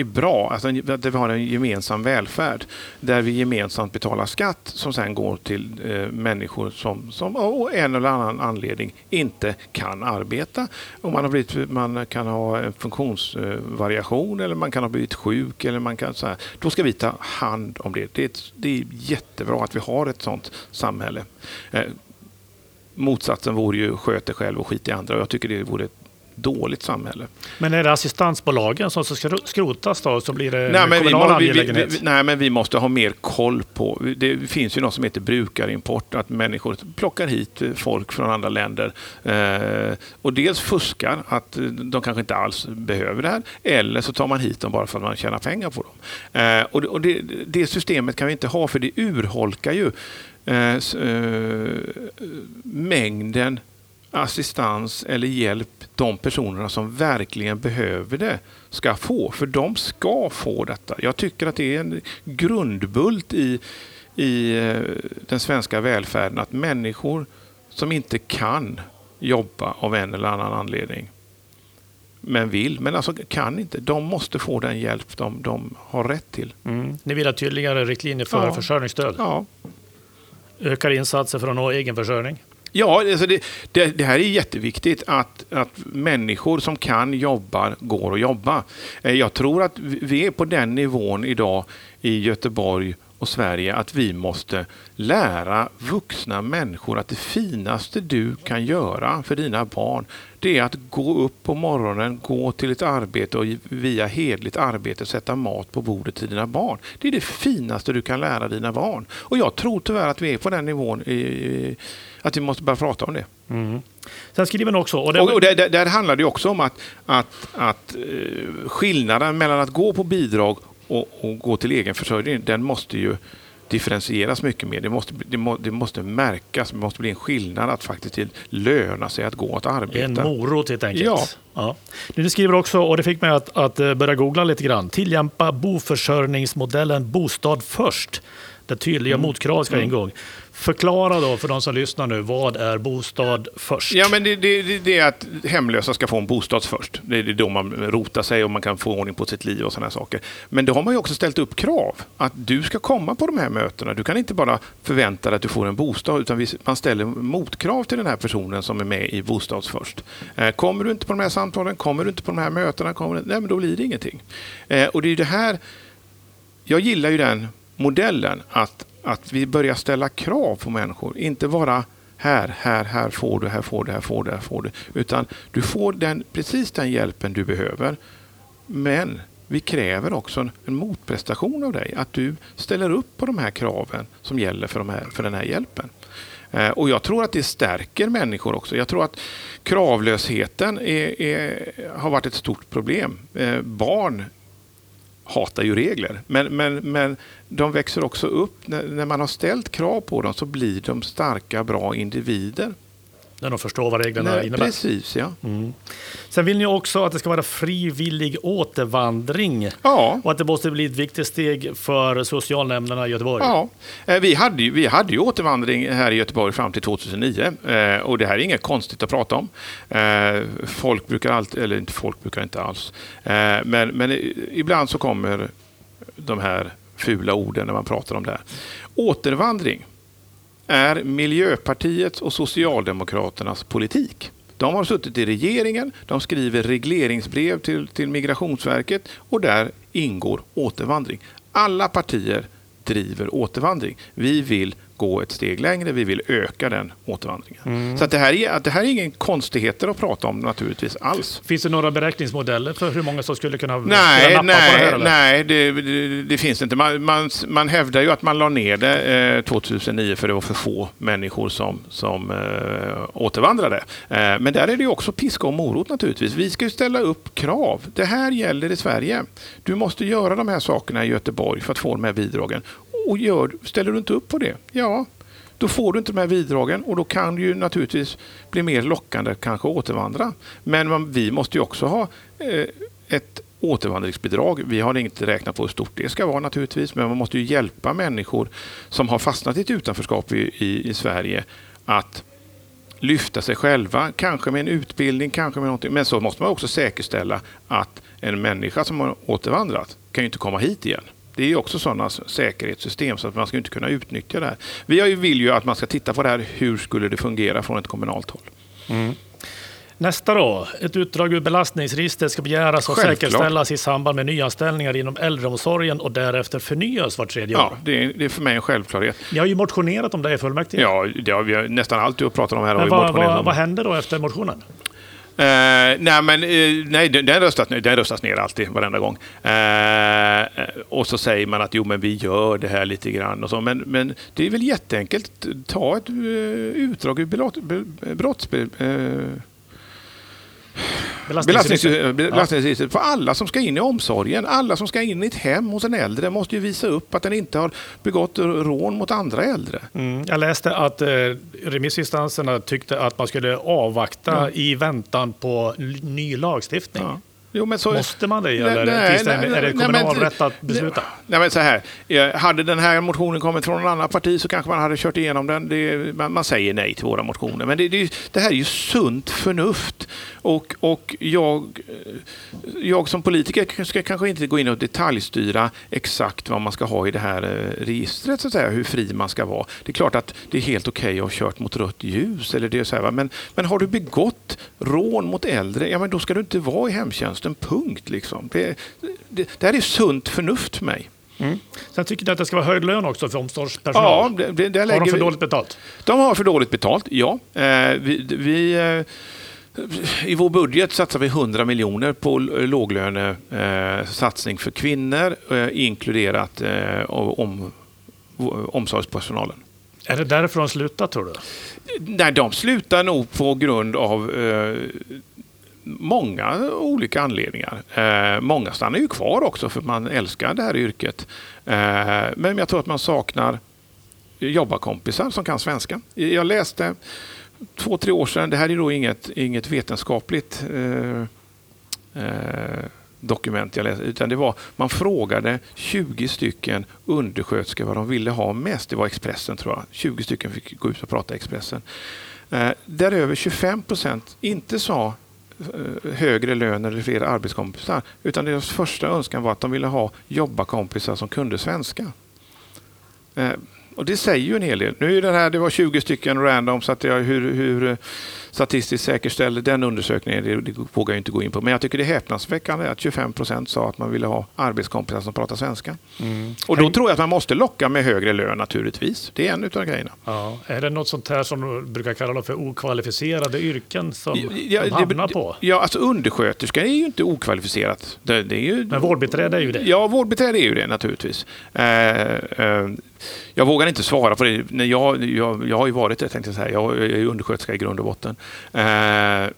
är bra, alltså att vi har en gemensam välfärd där vi gemensamt betalar skatt som sen går till eh, människor som, som av en eller annan anledning inte kan arbeta. Och man, har blivit, man kan ha en funktionsvariation eller man kan ha blivit sjuk. Eller man kan, så här. Då ska vi ta hand om det. Det är, det är jättebra att vi har ett sånt samhälle. Eh, motsatsen vore ju sköt själv och skit i andra. Jag tycker det vore ett dåligt samhälle. Men är det assistansbolagen som ska skrotas då, så blir det nej, men kommunal vi, angelägenhet? Vi, vi, nej, men vi måste ha mer koll på... Det finns ju något som heter brukarimport, att människor plockar hit folk från andra länder eh, och dels fuskar, att de kanske inte alls behöver det här, eller så tar man hit dem bara för att man tjänar pengar på dem. Eh, och, och det, det, systemet kan vi inte ha, för det urholkar ju eh, eh mängden assistans eller hjälp de personerna som verkligen behöver det ska få. För de ska få detta. Jag tycker att det är en grundbult i, i eh, den svenska välfärden att människor som inte kan jobba av en eller annan anledning men vill, men alltså kan inte. De måste få den hjälp de, de har rätt till. Mm. Ni vill ha tydligare riktlinjer för ja. försörjningsstöd? Ja. ökar insatser för att nå egenförsörjning? Ja, alltså det, det, det, här är jätteviktigt att, att människor som kan jobba går och jobba. Eh, jag tror att vi är på den nivån idag i Göteborg och Sverige att vi måste lära vuxna människor att det finaste du kan göra för dina barn det är att gå upp på morgonen, gå till ett arbete och via hedligt arbete sätta mat på bordet till dina barn. Det är det finaste du kan lära dina barn. Och jag tror tyvärr att vi är på den nivån i, att vi måste börja prata om det. Mm. Sen skriver också... Och, det... och, där, där, handlar det också om att, att, att uh, skillnaden mellan att gå på bidrag och, och gå till egenförsörjning, den måste ju differentieras mycket mer. Det måste, det, må, det måste märkas, det måste bli en skillnad att faktiskt löna sig att gå och arbeta. En morot helt enkelt. Ja. ja. Du skriver också, och det fick mig att, att börja googla lite grann, tillämpa boförsörjningsmodellen bostad först där tydliga mm. motkrav ska mm. ingå. Förklara då för de som lyssnar nu, vad är bostad först? Ja, men det, det, det är att hemlösa ska få en bostad först. Det är då man rotar sig och man kan få ordning på sitt liv och sådana saker. Men då har man ju också ställt upp krav. Att du ska komma på de här mötena. Du kan inte bara förvänta dig att du får en bostad, utan man ställer motkrav till den här personen som är med i Bostads först. Eh, kommer du inte på de här samtalen, kommer du inte på de här mötena, kommer, nej, men då blir det ingenting. Eh, och det är det här, jag gillar ju den modellen att, att vi börjar ställa krav på människor. Inte bara här, här, här får du, här får du, här får du, här får du. Utan du får den, precis den hjälpen du behöver. Men vi kräver också en, en motprestation av dig. Att du ställer upp på de här kraven som gäller för, de här, för den här hjälpen. Eh, och jag tror att det stärker människor också. Jag tror att kravlösheten är, är, har varit ett stort problem. Eh, barn hatar ju regler. Men, men, men de växer också upp. När, när man har ställt krav på dem så blir de starka, bra individer. När de förstår vad reglerna Nej, innebär. Precis, ja. Mm. Sen vill ni också att det ska vara frivillig återvandring. Ja. Och att det måste bli ett viktigt steg för socialnämnderna i Göteborg. Ja. Eh, vi hade, ju, vi hade ju återvandring här i Göteborg fram till 2009. Eh, och det här är inget konstigt att prata om. Eh, folk brukar alltid, eller inte folk brukar inte alls. Men, men ibland så kommer de här fula orden när man pratar om det här. Återvandring är Miljöpartiets och Socialdemokraternas politik. De har suttit i regeringen, de skriver regleringsbrev till, till Migrationsverket och där ingår återvandring. Alla partier driver återvandring. Vi vill gå ett steg längre. Vi vill öka den återvandringen. Mm. Så att det, här är, det här är ingen konstigheter att prata om naturligtvis alls. Finns det några beräkningsmodeller för hur många som skulle kunna nej, nappa nej, på det här? Eller? Nej, det, det, det finns inte. Man, man, man hävdar ju att man la ner det eh, 2009 för det var för få människor som, som eh, återvandrade. Eh, men där är det också piska och morot naturligtvis. Vi ska ju ställa upp krav. Det här gäller i Sverige. Du måste göra de här sakerna i Göteborg för att få de här bidragen. Och gör, ställer du inte upp på det, ja, då får du inte de här bidragen och då kan det ju naturligtvis bli mer lockande att kanske återvandra. Men man, vi måste ju också ha eh, ett återvandringsbidrag. Vi har inte räknat på hur stort det ska vara naturligtvis, men man måste ju hjälpa människor som har fastnat i ett utanförskap i, i, i Sverige att lyfta sig själva, kanske med en utbildning, kanske med någonting. Men så måste man också säkerställa att en människa som har återvandrat kan ju inte komma hit igen. Det är ju också sådana säkerhetssystem så att man ska inte kunna utnyttja det här. Vi vill ju att man ska titta på det här. Hur skulle det fungera från ett kommunalt håll? Mm. Nästa då. Ett utdrag ur belastningsregistret ska begäras och Självklart. säkerställas i samband med nyanställningar inom äldreomsorgen och därefter förnyas vart tredje år. Ja, det är, det är för mig en självklärhet. Ni har ju motionerat om det i fullmäktige. Ja, det har vi nästan allt du pratat om här. Men vad, vad, vad händer då efter motionen? Uh, nej, men uh, nej, den, röstas, den röstas ner alltid, varenda gång. Uh, och så säger man att jo, men vi gör det här lite grann. Och så. Men, men det är väl jätteenkelt. Ta ett utdrag ur brotts... Belastningsregistret. Belastningsregistret. För alla som ska in i omsorgen, alla som ska in i ett hem hos en äldre måste ju visa upp att den inte har begått rån mot andra äldre. Mm. Jag läste att eh, remissinstanserna tyckte att man skulle avvakta ja. i väntan på ny lagstiftning. Ja. Jo, men så, Måste man det? Eller nej, det, nej, är det kommunal nej, rätt att besluta? Nej, men så här. Hade den här motionen kommit från något annat parti så kanske man hade kört igenom den. Det, man, man, säger nej till våra motioner. Men det, det, det, här är ju sunt förnuft. Och, och jag, jag som politiker ska kanske inte gå in och detaljstyra exakt vad man ska ha i det här eh, registret, så att säga, hur fri man ska vara. Det är klart att det är helt okej okay att ha kört mot rött ljus. Eller det så här, men, men har du begått rån mot äldre, ja, men då ska du inte vara i hemtjänsten, punkt. Liksom. Det, det, det här är sunt förnuft för mig. Mm. Sen tycker du att det ska vara hög lön också för omsorgspersonal? Ja, det, det har de för dåligt betalt? De har för dåligt betalt, ja. Eh, vi, vi eh, i vår budget satsar vi 100 miljoner på låglönesatsning för kvinnor, eh, inkluderat eh, om, omsorgspersonalen. Är det därför de slutar tror du? Nej, de slutar nog på grund av eh, många olika anledningar. Eh, många stannar ju kvar också för man älskar det här yrket. Eh, men jag tror att man saknar jobbarkompisar som kan svenska. Jag läste två, tre år sedan, det här är då inget, inget vetenskapligt eh, eh dokument jag läste, utan det var man frågade 20 stycken undersköterskor vad de ville ha mest. Det var Expressen tror jag. 20 stycken fick gå ut och prata i Expressen. Eh, där över 25 procent inte sa eh, högre lön eller fler arbetskompisar, utan deras första önskan var att de ville ha jobbarkompisar som kunde svenska. Eh, och det säger ju en hel del. Nu är det här, det var 20 stycken random, så att jag, hur, hur statistiskt säkerställde den undersökningen, det, det vågar jag inte gå in på. Men jag tycker det är häpnadsväckande att 25 procent sa att man ville ha arbetskompisar som pratar svenska. Mm. Och då tror jag att man måste locka med högre lön naturligtvis. Det är en av grejerna. Ja. Är det något sånt här som du brukar kalla för okvalificerade yrken som ja, de hamnar det, på? Ja, alltså undersköterska är ju inte okvalificerat. Det, det är ju, Men vårdbiträde är ju det. Ja, vårdbiträde är ju det naturligtvis. Eh, eh, jag vågar inte svara på det. Jag, jag, jag har ju varit det, tänkte jag säga. Jag är undersköterska i grund och botten. Eh,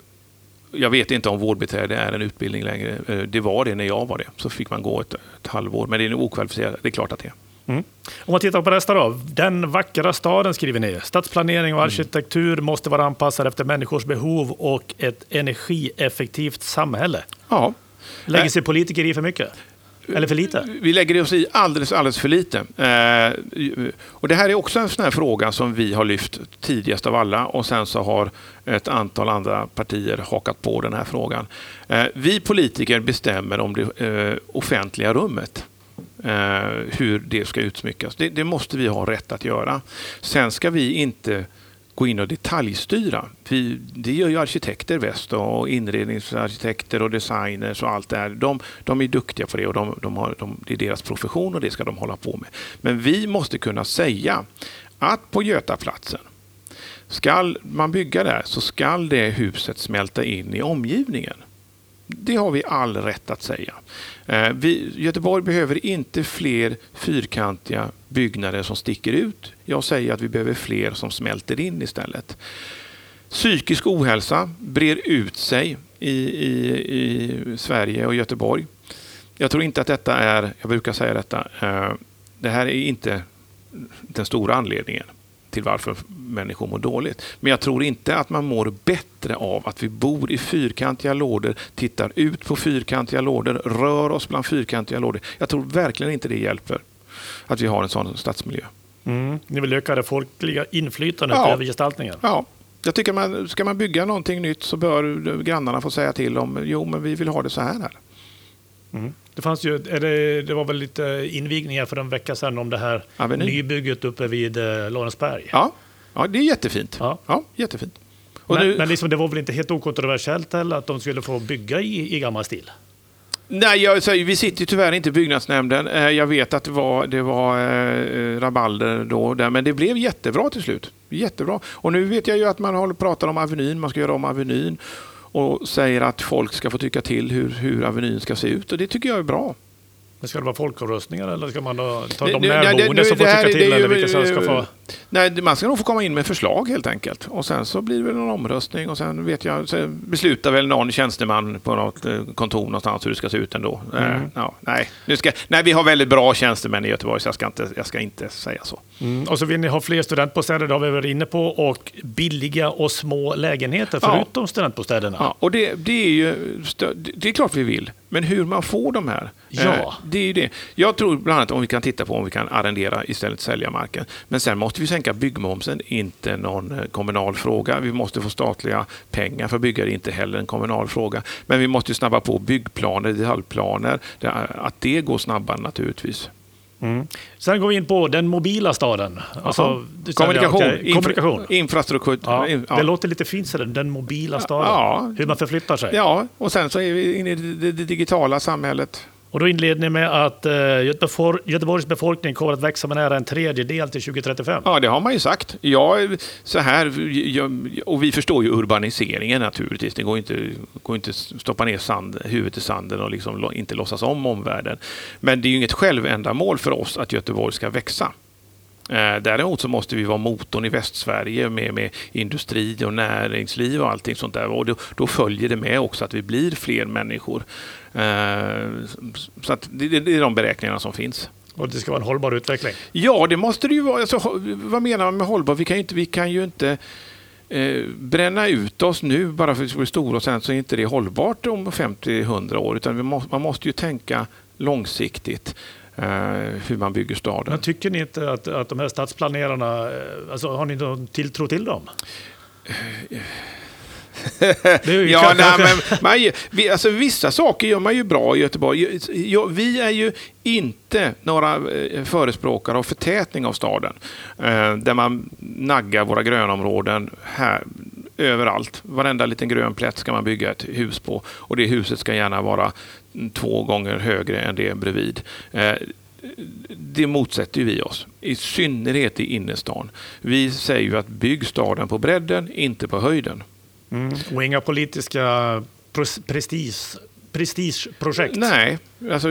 jag vet inte om vårdbiträde är en utbildning längre. Eh, det var det när jag var det. Så fick man gå ett, ett halvår. Men det är okvalificerat. Det är klart att det är. Mm. Om man tittar på nästa då. Den vackra staden skriver ni. Stadsplanering och mm. arkitektur mm. måste vara anpassad efter människors behov och ett energieffektivt samhälle. Ja. Lägger sig politiker i för mycket? Eller för lite? Vi lägger oss i alldeles, alldeles för lite. Eh, och det här är också en sån här fråga som vi har lyft tidigast av alla och sen så har ett antal andra partier hakat på den här frågan. Eh, vi politiker bestämmer om det eh, offentliga rummet. Eh, hur det ska utsmyckas. Det, det måste vi ha rätt att göra. Sen ska vi inte gå in och detaljstyra. Vi, det gör ju arkitekter väst och inredningsarkitekter och designers och allt det här. De, de är duktiga på det och de, de har, de, det är deras profession och det ska de hålla på med. Men vi måste kunna säga att på Götaplatsen Ska man bygga där så ska det huset smälta in i omgivningen. Det har vi all rätt att säga. Eh, vi, Göteborg behöver inte fler fyrkantiga byggnader som sticker ut. Jag säger att vi behöver fler som smälter in istället. Psykisk ohälsa brer ut sig i, i, i Sverige och Göteborg. Jag tror inte att detta är, jag brukar säga detta, eh, det här är inte den stora anledningen till varför människor mår dåligt. Men jag tror inte att man mår bättre av att vi bor i fyrkantiga lådor, tittar ut på fyrkantiga lådor, rör oss bland fyrkantiga lådor. Jag tror verkligen inte det hjälper att vi har en sån stadsmiljö. Mm. Ni vill öka det folkliga inflytandet ja. över gestaltningen? Ja, jag tycker man, ska man bygga någonting nytt så bör grannarna få säga till om jo, men vi vill ha det så här. här. Mm. Det, fanns ju, det, det var väl lite invigningar för en vecka sedan om det här Avenue. nybygget uppe vid eh, Lorensberg. Ja. ja, det är jättefint. Ja. Ja, jättefint. men nu, men liksom, det var väl inte helt okontroversiellt heller att de skulle få bygga i, i gammal stil? Nej, jag, så, vi sitter tyvärr inte i byggnadsnämnden. Eh, jag vet att det var, det var eh, rabalder då, där, men det blev jättebra till slut. Jättebra. Och nu vet jag ju att man håller pratar om Avenyn, man ska göra om Avenyn och säger att folk ska få tycka till hur, hur Avenyn ska se ut och det tycker jag är bra. Men ska det vara folkomröstningar eller ska man ta de närboende som får tycka till eller vilka som ska få? Nej, man ska nog få komma in med förslag helt enkelt. Och sen så blir det väl en omröstning och sen vet jag, så beslutar väl någon tjänsteman på något eh, kontor någonstans hur det ska se ut ändå. Eh, Ja, nej. Nu ska, nej, vi har väldigt bra tjänstemän i Göteborg så jag ska inte, jag ska inte säga så. Mm. Och så vill ni ha fler studentbostäder, det har vi varit inne på, och billiga och små lägenheter Ja. förutom studentbostäderna. Ja, och det, det är ju det är klart vi vill, men hur man får de här. Ja. eh, Det är ju det. Jag tror bland annat om vi kan titta på om vi kan arrendera istället för sälja marken. Men sen måste vi sänka byggmomsen, inte någon eh, kommunal fråga. Vi måste få statliga pengar för att bygga, det är inte heller en kommunal fråga. Men vi måste snabba på byggplaner, detaljplaner, det, att det går snabbare naturligtvis. Mm. Sen går vi in på den mobila staden. Alltså, Kommunikation, infra- kommunikation. infrastruktur. Ja, Det låter lite fint den mobila staden. Ja. Hur man förflyttar sig. ja, och sen så är vi inne i det digitala samhället. Och då inleder ni med att eh, Göteborgs befolkning kommer att växa med nära en tredjedel till 2035. Ja, det har man ju sagt. Ja, så här, och vi förstår ju urbaniseringen naturligtvis. Det går inte, går inte stoppa ner sand, huvudet i sanden och liksom inte låtsas om omvärlden. Men det är ju inget självändamål för oss att Göteborg ska växa. Eh, däremot så måste vi vara motorn i Västsverige med, med industri och näringsliv och allting sånt där. Och då, då följer det med också att vi blir fler människor. Eh, Så att det, det är de beräkningarna som finns. Och det ska vara en hållbar utveckling. Ja, det måste det ju vara. Alltså, vad menar man med hållbar? Vi kan ju inte, vi kan ju inte eh, bränna ut oss nu bara för att vi blir stora och sen så är inte det hållbart om 50-100 år. Utan må, man måste ju tänka långsiktigt eh, hur man bygger staden. Men tycker ni inte att, att de här stadsplanerarna, eh, alltså, har ni någon tilltro till dem? Ja, nej, men man, vi, alltså, vissa saker gör man ju bra i Göteborg. Vi är ju inte några eh, förespråkare av förtätning av staden. Eh, där man naggar våra grönområden här, överallt. Varenda liten grön plätt ska man bygga ett hus på. Och det huset ska gärna vara två gånger högre än det bredvid. Eh, det motsätter vi oss, i synnerhet i innerstan. Vi säger ju att bygg staden på bredden, inte på höjden. Mm. Och inga politiska pres- prestige, prestigeprojekt? Nej, alltså,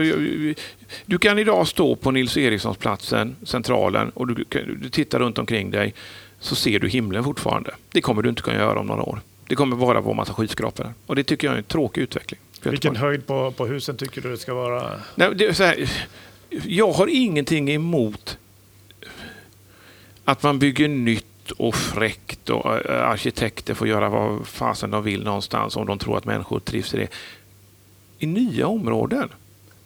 du kan idag stå på Nils Erikssonsplatsen, Centralen, och du, du tittar runt omkring dig så ser du himlen fortfarande. Det kommer du inte kunna göra om några år. Det kommer bara vara en massa skyskrapor. Och det tycker jag är en tråkig utveckling. Vilken höjd på, på husen tycker du det ska vara? Nej, det här, jag har ingenting emot att man bygger nytt och fräckt och eh, arkitekter får göra vad fasen de vill någonstans om de tror att människor trivs i det. I nya områden.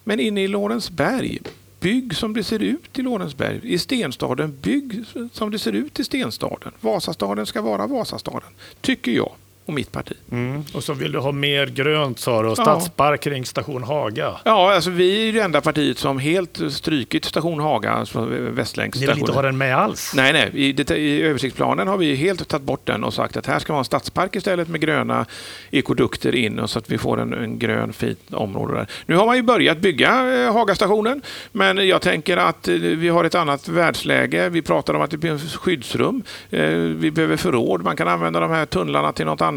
Men inne i Lorensberg, bygg som det ser ut i Lorensberg. I Stenstaden, bygg som det ser ut i Stenstaden. Vasastaden ska vara Vasastaden, tycker jag och mitt parti. Mm. Och så vill du ha mer grönt sa du, och Ja. stadspark kring station Haga. Ja, alltså vi är det enda partiet som helt strukit station Haga, alltså Västlänks Ni vill inte ha den med alls? Nej, nej. I, det, I översiktsplanen har vi helt tagit bort den och sagt att här ska vara en stadspark istället med gröna ekodukter in och så att vi får en, en grön fint område där. Nu har man ju börjat bygga eh, Hagastationen, men jag tänker att eh, vi har ett annat världsläge. Vi pratar om att det behövs skyddsrum. Eh, vi behöver förråd. Man kan använda de här tunnlarna till något annat.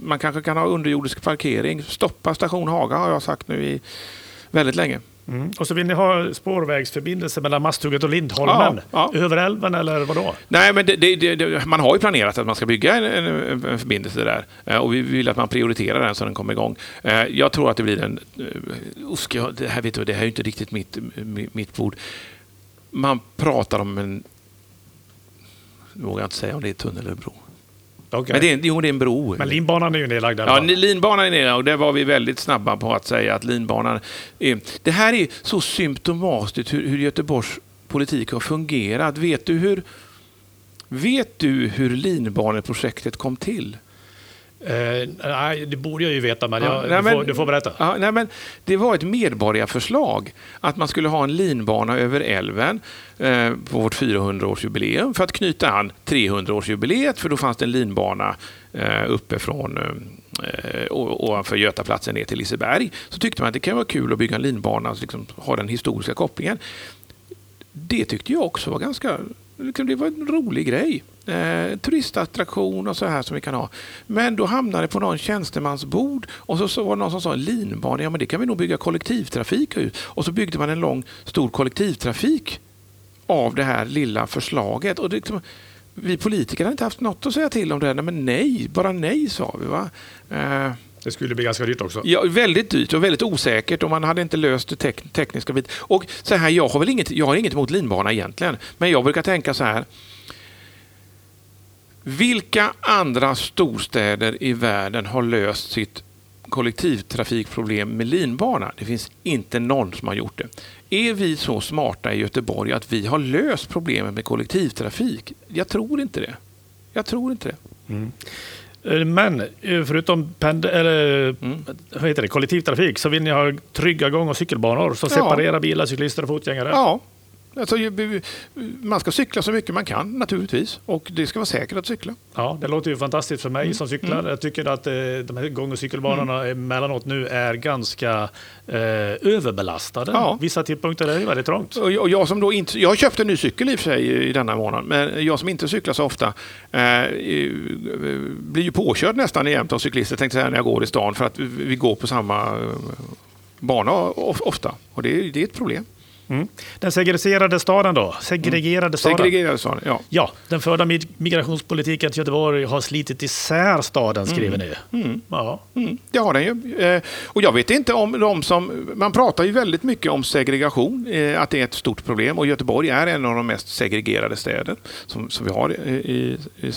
Man kanske kan ha underjordisk parkering. Stoppa station Haga har jag sagt nu i väldigt länge. Mm. Och så vill ni ha spårvägsförbindelse mellan Masthugget och Lindholmen. Ja, ja. Över älven eller vadå? Nej, men det, det, det, man har ju planerat att man ska bygga en, en, en förbindelse där. Eh, Och vi vill att man prioriterar den så den kommer igång. Eh, Jag tror att det blir en... eh, Usch, jag- det, här vet du, det här är inte riktigt mitt, mitt, mitt bord. Man pratar om en... Nu vågar jag inte säga om det är tunnel eller bro. Okay. Men det är, jo, det är en bro. Men linbanan är ju nedlagd. Ja, linbanan är nere och där var vi väldigt snabba på att säga att linbanan... Är, det här är så symptomatiskt hur, hur Göteborgs politik har fungerat. Vet du hur, vet du hur linbaneprojektet kom till? Eh, nej, det borde jag ju veta, men, Ja, jag, nej, du, men- får, du får berätta. Ja, nej, men det var ett medborgarförslag att man skulle ha en linbana över älven eh, på vårt 400-årsjubileum för att knyta an 300-årsjubileet för då fanns det en linbana eh, uppe från eh, ovanför Götaplatsen ner till Liseberg. Så tyckte man att det kan vara kul att bygga en linbana och liksom ha den historiska kopplingen. Det tyckte jag också var ganska... Liksom, det var en rolig grej. Eh, turistattraktion och så här som vi kan ha. Men då hamnade det på någon tjänstemans bord och så, så var det någon som sa linbana, ja men det kan vi nog bygga kollektivtrafik ut. Och så byggde man en lång stor kollektivtrafik av det här lilla förslaget. Och det, liksom, vi politiker har inte haft något att säga till om det. Nej, men nej, bara nej sa vi. Va? Eh, det skulle bli ganska dyrt också. Ja, väldigt dyrt och väldigt osäkert och man hade inte löst det tek tekniska bit. Och så här, jag har väl inget, jag har inget emot linbana egentligen, men jag brukar tänka så här. Vilka andra storstäder i världen har löst sitt kollektivtrafikproblem med linbana? Det finns inte någon som har gjort det. Är vi så smarta i Göteborg att vi har löst problemet med kollektivtrafik? Jag tror inte det. Jag tror inte det. Mm. Eh, men eh, förutom pend eller, mm. vad heter det, kollektivtrafik så vill ni ha trygga gång och cykelbanor som ja. separerar bilar, cyklister och fotgängare? Ja, Alltså, man ska cykla så mycket man kan naturligtvis och det ska vara säkert att cykla. Ja, det låter ju fantastiskt för mig mm. som cyklar. Mm. Jag tycker att eh, de här gång och cykelbanorna mm. emellanåt nu är ganska eh, överbelastade. Ja. Vissa tidpunkter är det väldigt trångt. Och jag, och jag, som då inte, jag har köpt en ny cykel i och för sig i denna månad, men jag som inte cyklar så ofta eh, blir ju påkörd nästan jämt av cyklister tänkte jag när jag går i stan för att vi går på samma eh, bana ofta och det, det är ett problem. Mm. Den segregerade staden då? Segregerade staden? Segregerade staden, ja. ja. Den förda migrationspolitiken till Göteborg har slitit isär staden, skriver mm. ni. Mm. Ja. Mm. Det har den ju. Eh, och jag vet inte om de som... Man pratar ju väldigt mycket om segregation, eh, att det är ett stort problem. Och Göteborg är en av de mest segregerade städer som, som vi har. I, i, i,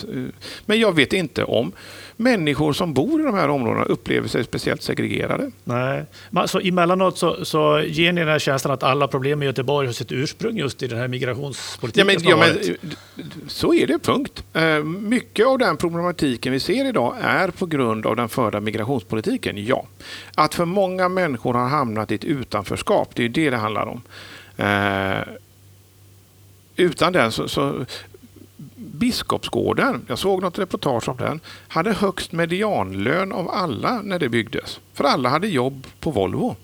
men jag vet inte om människor som bor i de här områdena upplever sig speciellt segregerade. Nej, så emellanåt så, så ger ni den här känslan att alla problem i Göteborg har sitt ursprung just i den här migrationspolitiken ja, men, ja, men, Så är det, punkt. Eh, mycket av den problematiken vi ser idag är på grund av den förda migrationspolitiken, ja. Att för många människor har hamnat i ett utanförskap, det är det det handlar om. Eh, utan den så, så Biskopsgården, jag såg något reportage om den, hade högst medianlön av alla när det byggdes. För alla hade jobb på Volvo.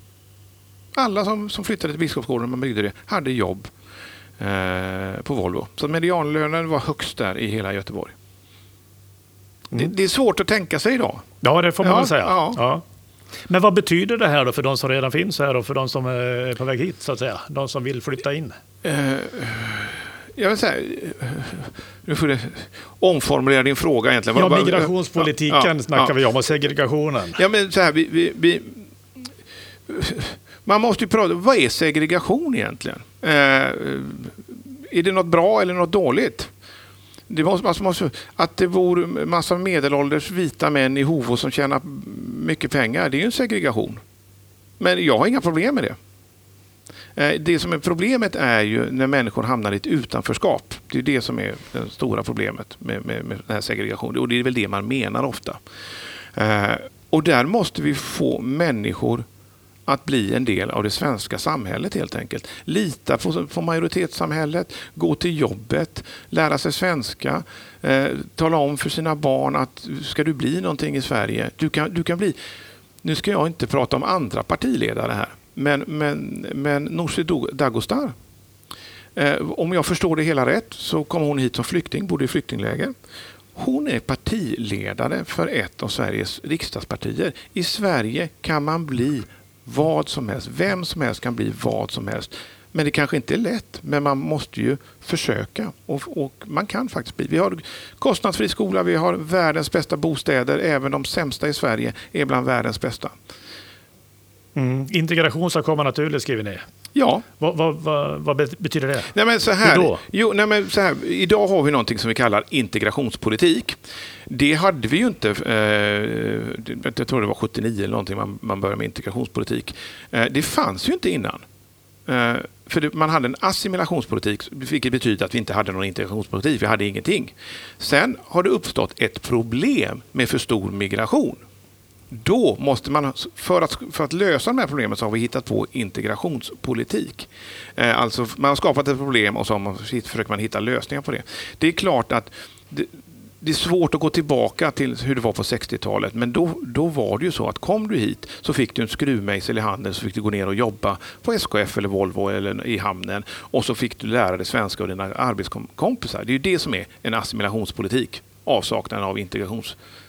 Alla som, som flyttade till Biskopsgården när man byggde det hade jobb eh, på Volvo. Så medianlönen var högst där i hela Göteborg. Mm. Det, det, är svårt att tänka sig idag. Ja, det får man ja, väl säga. Ja. Ja. Men vad betyder det här då för de som redan finns här och för de som är på väg hit, så att säga? De som vill flytta in? Uh, jag vill säga, nu får du omformulera din fråga egentligen. Ja, migrationspolitiken ja, snackar ja, vi om och segregationen. Ja, men så här, vi, vi, vi, man måste ju prata, vad är segregation egentligen? Eh, är det något bra eller något dåligt? Det måste, alltså måste, att det bor massa medelålders vita män i Hovå som tjänar mycket pengar, det är ju en segregation. Men jag har inga problem med det. Eh, det som är problemet är ju när människor hamnar i ett utanförskap. Det är det som är det stora problemet med, med, med den här segregationen. Och det är väl det man menar ofta. Eh, och där måste vi få människor att bli en del av det svenska samhället helt enkelt. Lita på, på majoritetssamhället, gå till jobbet, lära sig svenska, eh, tala om för sina barn att ska du bli någonting i Sverige, du kan, du kan bli... Nu ska jag inte prata om andra partiledare här, men, men, men Nooshi Dagostar, eh, om jag förstår det hela rätt så kom hon hit som flykting, bodde i flyktingläger. Hon är partiledare för ett av Sveriges riksdagspartier. I Sverige kan man bli vad som helst. Vem som helst kan bli vad som helst. Men det kanske inte är lätt, men man måste ju försöka. Och, och, man kan faktiskt bli. Vi har kostnadsfri skola, vi har världens bästa bostäder. Även de sämsta i Sverige är bland världens bästa. Mm. Integration ska komma naturligt, skriver ni. Ja. Vad, vad, vad, vad, betyder det? Nej, men så här, Hur då? Jo, nej, men så här, idag har vi någonting som vi kallar integrationspolitik. Det hade vi ju inte, eh, jag tror det var 79 eller någonting man, man började med integrationspolitik. Eh, det fanns ju inte innan. Eh, för det, man hade en assimilationspolitik, vilket betyder att vi inte hade någon integrationspolitik. Vi hade ingenting. Sen har det uppstått ett problem med för stor migration. Då måste man, för att, för att lösa de här problemen så har vi hittat på integrationspolitik. Eh, alltså man har skapat ett problem och så man, försöker man hitta lösningar på det. Det är klart att det, det är svårt att gå tillbaka till hur det var på 60-talet, men då, då var det ju så att kom du hit så fick du en skruvmejsel i handen så fick du gå ner och jobba på SKF eller Volvo eller i hamnen och så fick du lära dig svenska av dina arbetskompisar. Det är ju det som är en assimilationspolitik, avsaknaden av integrationspolitik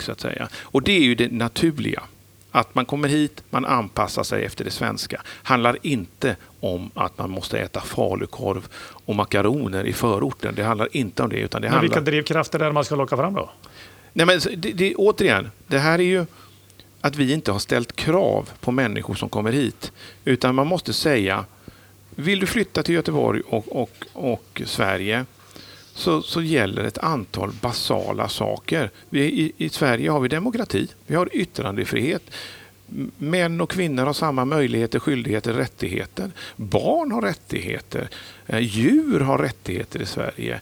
så att säga. Och det är ju det naturliga. Att man kommer hit, man anpassar sig efter det svenska. handlar inte om att man måste äta falukorv och makaroner i förorten. Det handlar inte om det. Utan det men handlar... vilka drivkrafter är det man ska locka fram då? Nej, men det, det, återigen, det här är ju att vi inte har ställt krav på människor som kommer hit. Utan man måste säga, vill du flytta till Göteborg och, och, och Sverige så, så gäller ett antal basala saker. Vi, i, I Sverige har vi demokrati, vi har yttrandefrihet. Män och kvinnor har samma möjligheter, skyldigheter, rättigheter. Barn har rättigheter. Eh, djur har rättigheter i Sverige.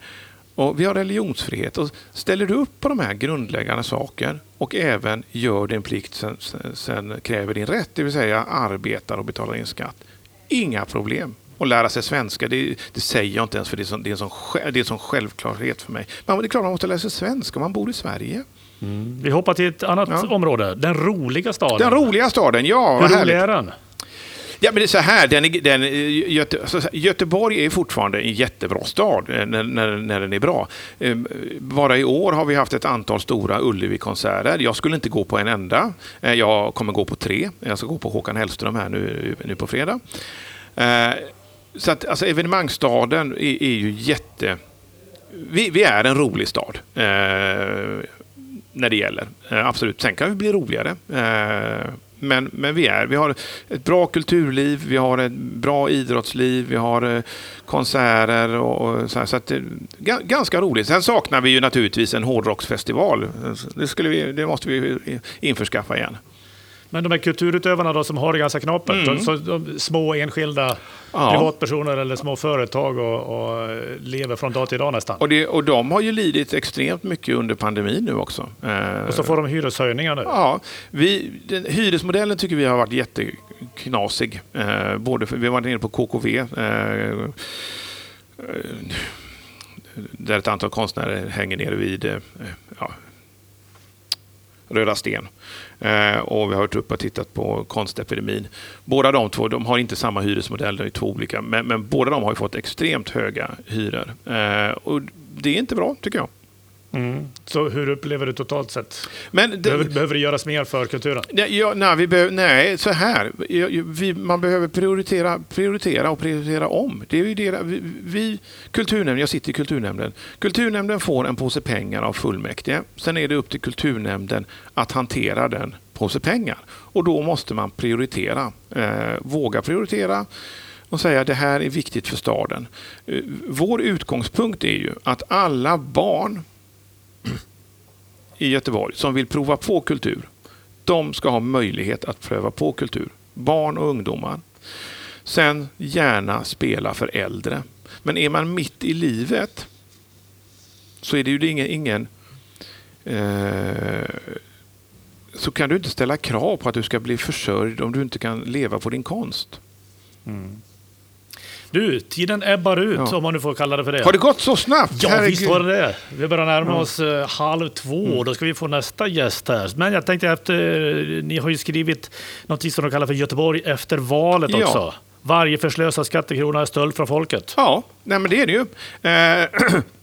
Och vi har religionsfrihet. Och ställer du upp på de här grundläggande sakerna och även gör din plikt, sen, sen kräver din rätt, det vill säga arbetar och betalar in skatt. Inga problem och lära sig svenska, det, det, säger jag inte ens för det är, som, det, är som, det är sån självklarhet för mig. Men det är klart man måste lära sig svenska om man bor i Sverige. Mm. Vi hoppar till ett annat ja. område, den roliga staden. Den roliga staden, ja. Hur rolig är den? Ja, men det är så här, den, den, Göte, Göteborg är fortfarande en jättebra stad eh, när, när, när, den är bra. Ehm, bara i år har vi haft ett antal stora Ullevi-konserter. Jag skulle inte gå på en enda. Eh, jag kommer gå på tre. Jag ska gå på Håkan Hellström här nu, nu på fredag. Så att alltså, evenemangsstaden är, är ju jätte... Vi, vi, är en rolig stad eh, när det gäller. Eh, absolut. Sen kan vi bli roligare. Eh, men, men vi är. Vi har ett bra kulturliv, vi har ett bra idrottsliv, vi har eh, konserter och, och så, här, så att eh, ganska roligt. Sen saknar vi ju naturligtvis en hårdrocksfestival. Eh, det, skulle vi, det måste vi införskaffa igen. Men de här kulturutövarna då, som har det ganska knapert, mm. så, de, små enskilda ja. privatpersoner eller små företag och, och, lever från dag till dag nästan. Och, det, och de har ju lidit extremt mycket under pandemin nu också. Och så får de hyreshöjningar nu. Ja, vi, den, hyresmodellen tycker vi har varit jätteknasig. Eh, både för, vi har varit inne på KKV. Eh, där ett antal konstnärer hänger nere vid eh, ja, Röda Sten. Eh, och vi har varit uppe och tittat på konstepidemin. Båda de två de har inte samma hyresmodell, de är två olika, men, men båda de har fått extremt höga hyror. Eh, och det är inte bra, tycker jag. Mm. Så hur upplever du totalt sett? Men det, behöver, behöver det göras mer för kulturen? Ja, nej, vi behöver, nej, så här. Vi, man behöver prioritera, prioritera och prioritera om. Det är ju det, vi, vi, kulturnämnden, jag sitter i kulturnämnden. Kulturnämnden får en påse pengar av fullmäktige. Sen är det upp till kulturnämnden att hantera den påse pengar. Och då måste man prioritera. Eh, våga prioritera och säga att det här är viktigt för staden. Eh, vår utgångspunkt är ju att alla barn i Göteborg som vill prova på kultur, de ska ha möjlighet att pröva på kultur. Barn och ungdomar. Sen gärna spela för äldre. Men är man mitt i livet så är det ju ingen, ingen eh, så kan du inte ställa krav på att du ska bli försörjd om du inte kan leva på din konst. Mm. Du, tiden ebbar ut ja. om man nu får kalla det för det. Har det gått så snabbt? Ja, Herregud. visst var det det. Vi börjar närma oss uh, halv två. Mm. Då ska vi få nästa gäst här. Men jag tänkte efter, ni har ju skrivit något som de kallar för Göteborg efter valet ja. också. Varje förslösad skattekrona är stöld från folket. Ja, nej men det är det ju. Eh,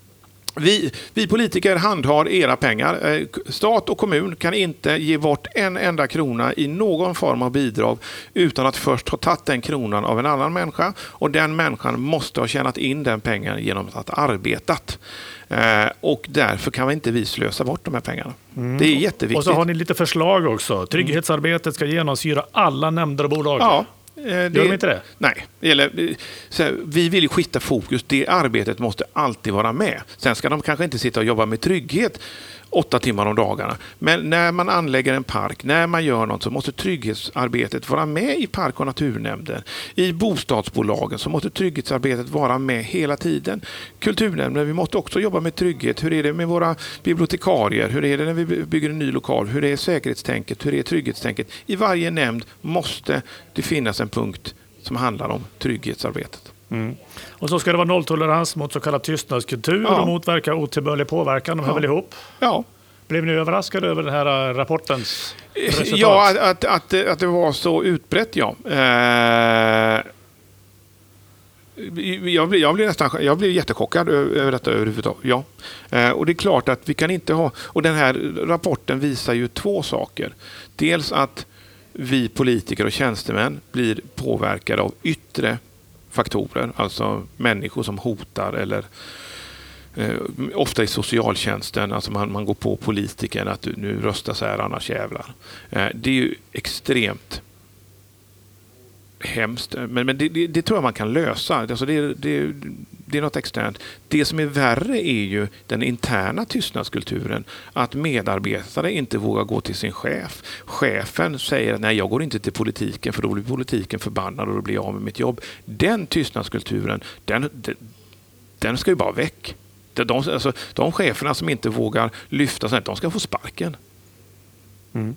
Vi, vi, politiker handhar era pengar. Eh, stat och kommun kan inte ge bort en enda krona i någon form av bidrag utan att först ha tagit den kronan av en annan människa och den människan måste ha tjänat in den pengen genom att ha arbetat. Eh, och därför kan vi inte vi slösa bort de här pengarna. Mm. Det är jätteviktigt. Och så har ni lite förslag också. Trygghetsarbetet ska genomsyra alla nämnder och bolag. Ja, Gör de inte det? Nej. Eller, här, vi vill ju skifta fokus. Det arbetet måste alltid vara med. Sen ska de kanske inte sitta och jobba med trygghet åtta timmar om dagarna. Men när man anlägger en park, när man gör något så måste trygghetsarbetet vara med i park och naturnämnden. I bostadsbolagen så måste trygghetsarbetet vara med hela tiden. Kulturnämnden, vi måste också jobba med trygghet. Hur är det med våra bibliotekarier? Hur är det när vi bygger en ny lokal? Hur är säkerhetstänket? Hur är trygghetstänket? I varje nämnd måste det finnas en punkt som handlar om trygghetsarbetet. Mm. Och så ska det vara nolltolerans mot så kallad tystnadskultur Ja. och motverka otillbörlig påverkan. De hör Ja. väl ihop? Ja, Blev ni överraskade över den här äh, rapportens resultat? ja att, att, att, att det var så utbrett, ja. Eh, jag, blir, jag, blir nästan, jag blir jättechockad över detta överhuvudtaget. Ja. Eh, och det är klart att vi kan inte ha... Och den här rapporten visar ju två saker. Dels att vi politiker och tjänstemän blir påverkade av yttre faktorer, alltså människor som hotar eller eh, ofta i socialtjänsten, alltså man, man går på politiker att du, nu röstar så här annars jävlar. Eh, det är ju extremt hemskt, men, men det, det, det tror jag man kan lösa. Alltså det, det, det är något externt. Det som är värre är ju den interna tystnadskulturen. Att medarbetare inte vågar gå till sin chef. Chefen säger att nej, jag går inte till politiken för då blir politiken förbannad och då blir jag av med mitt jobb. Den tystnadskulturen, den, den, den ska ju bara väck. De, de, alltså, de cheferna som inte vågar lyfta sig, de ska få sparken. Mm.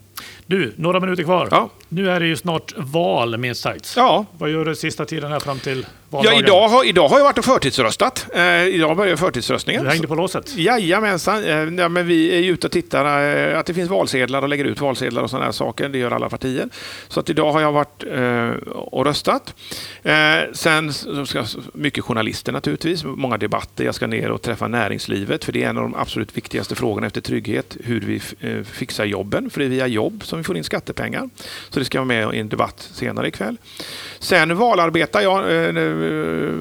Du, några minuter kvar. Ja. Nu är det ju snart val, minst sagt. Ja, Vad gör du sista tiden här fram till Ja, valdagen? idag, har, idag har jag varit och förtidsröstat. Eh, idag börjar förtidsröstningen. Du hängde på låset. Jajamensan. Eh, ja, men vi är ute och tittar eh, att det finns valsedlar och lägger ut valsedlar och sådana här saker. Det gör alla partier. Så att idag har jag varit eh, och röstat. Eh, sen ska mycket journalister naturligtvis, många debatter. Jag ska ner och träffa näringslivet för det är en av de absolut viktigaste frågorna efter trygghet. Hur vi eh, fixar jobben, för det är via jobb som vi får in skattepengar. Så det ska vara med i en debatt senare ikväll. Sen valarbetar jag eh, eh,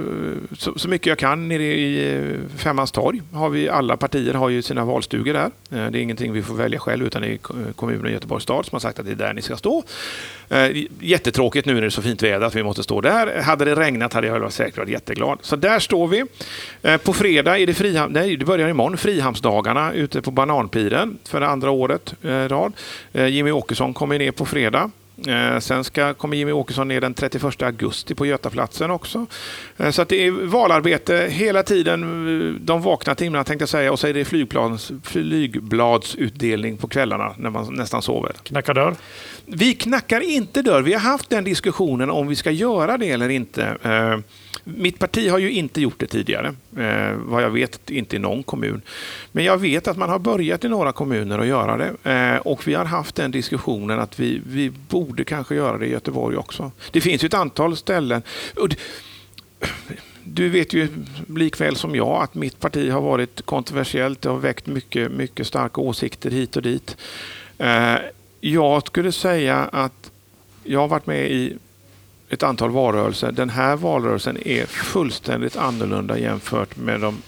så, mycket jag kan nere i eh, Femmans torg. Har vi, alla partier har ju sina valstugor där. Det är ingenting vi får välja själv utan det är kommunen Göteborgs stad som har sagt att det är där ni ska stå. Eh, Jättetråkigt nu när det är så fint väder att vi måste stå där. Hade det regnat hade jag varit säkert varit jätteglad. Så där står vi. Eh, På fredag är det Friham- nej, det börjar imorgon, Frihamnsdagarna ute på Bananpiren för det andra året eh, i rad. Eh, Jimmy Åkesson kommer ner på fredag. Eh, Sen ska, kommer Jimmy Åkesson ner den 31 augusti på Götaplatsen också. Eh, Så att det är valarbete hela tiden. Eh, De vaknar timmarna tänkte jag säga och så är det flygplans, flygbladsutdelning på kvällarna när man nästan sover. Knackar dörr. Vi knackar inte dörr. Vi har haft den diskussionen om vi ska göra det eller inte. Mitt parti har ju inte gjort det tidigare, eh, vad jag vet inte i någon kommun. Men jag vet att man har börjat i några kommuner att göra det. Eh, Och vi har haft den diskussionen att vi, vi borde kanske göra det i Göteborg också. Det finns ju ett antal ställen. Du vet ju likväl som jag att mitt parti har varit kontroversiellt. Det har väckt mycket, mycket starka åsikter hit och dit. Eh, Jag skulle säga att jag har varit med i ett antal valrörelser. Den här valrörelsen är fullständigt annorlunda jämfört med de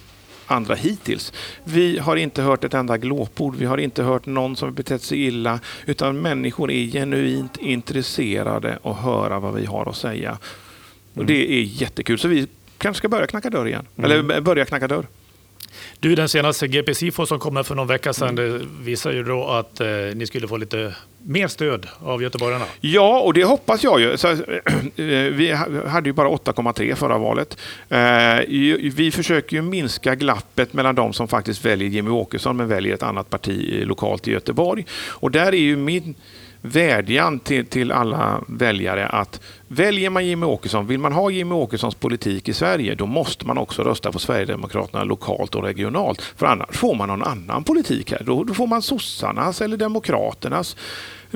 andra hittills. Vi har inte hört ett enda glåpord. Vi har inte hört någon som betett sig illa. Utan människor är genuint intresserade att höra vad vi har att säga. Och Det är jättekul. Så vi kanske ska börja knacka dörr igen. Eller börja knacka dörr. Du, den senaste GP-SIFO som kom för någon vecka sedan det visar ju då att eh, ni skulle få lite mer stöd av göteborgarna. Ja, och det hoppas jag ju. Så, eh, vi ha- hade ju bara 8,3 förra valet. Eh, Vi försöker ju minska glappet mellan de som faktiskt väljer Jimmy Åkesson men väljer ett annat parti eh, lokalt i Göteborg. Och där är ju min vädjan till, till alla väljare att väljer man Jimmy Åkesson, vill man ha Jimmy Åkessons politik i Sverige, då måste man också rösta på Sverigedemokraterna lokalt och regionalt. För annars får man någon annan politik här. Då, då får man sossarnas eller demokraternas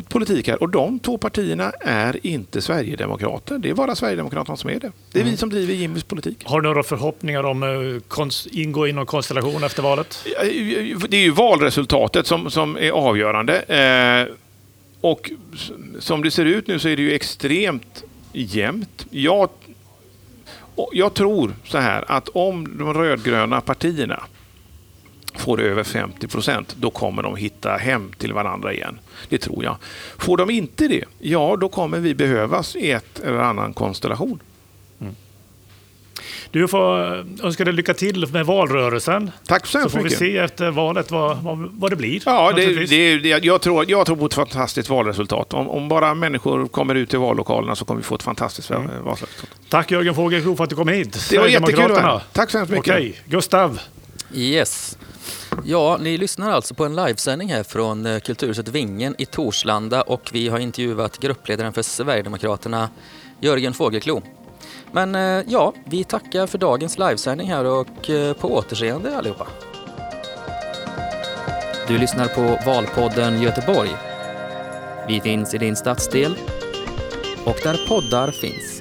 politik här. Och de två partierna är inte Sverigedemokrater. Det är bara Sverigedemokraterna som är det. Det är vi som driver Jimmys politik. Har du några förhoppningar om att konst- ingå i någon konstellation efter valet? Det är ju valresultatet som, som är avgörande. Eh, och som det ser ut nu så är det ju extremt jämnt. Jag, jag tror så här att om de rödgröna partierna får över 50 procent, då kommer de hitta hem till varandra igen. Det tror jag. Får de inte det, ja då kommer vi behövas i ett eller annan konstellation. Du får eh, önska dig lycka till med valrörelsen. Tack så Så hemskt får vi mycket. se efter valet vad, vad, vad det blir. Ja, det, det, det, jag, tror, jag tror på ett fantastiskt valresultat. Om, om bara människor kommer ut till vallokalerna så kommer vi få ett fantastiskt mm. valresultat. Tack Jörgen Fågelklo för att du kom hit. Det var jättekul. Tack så hemskt mycket. Okej, Gustav. Yes. Ja, ni lyssnar alltså på en livesändning här från eh, Kulturhuset Vingen i Torslanda och vi har intervjuat gruppledaren för Sverigedemokraterna, Jörgen Fågelklo. Men eh, ja, vi tackar för dagens livesändning här och eh, på återseende allihopa. Du lyssnar på Valpodden Göteborg. Vi finns i din stadsdel och där poddar finns.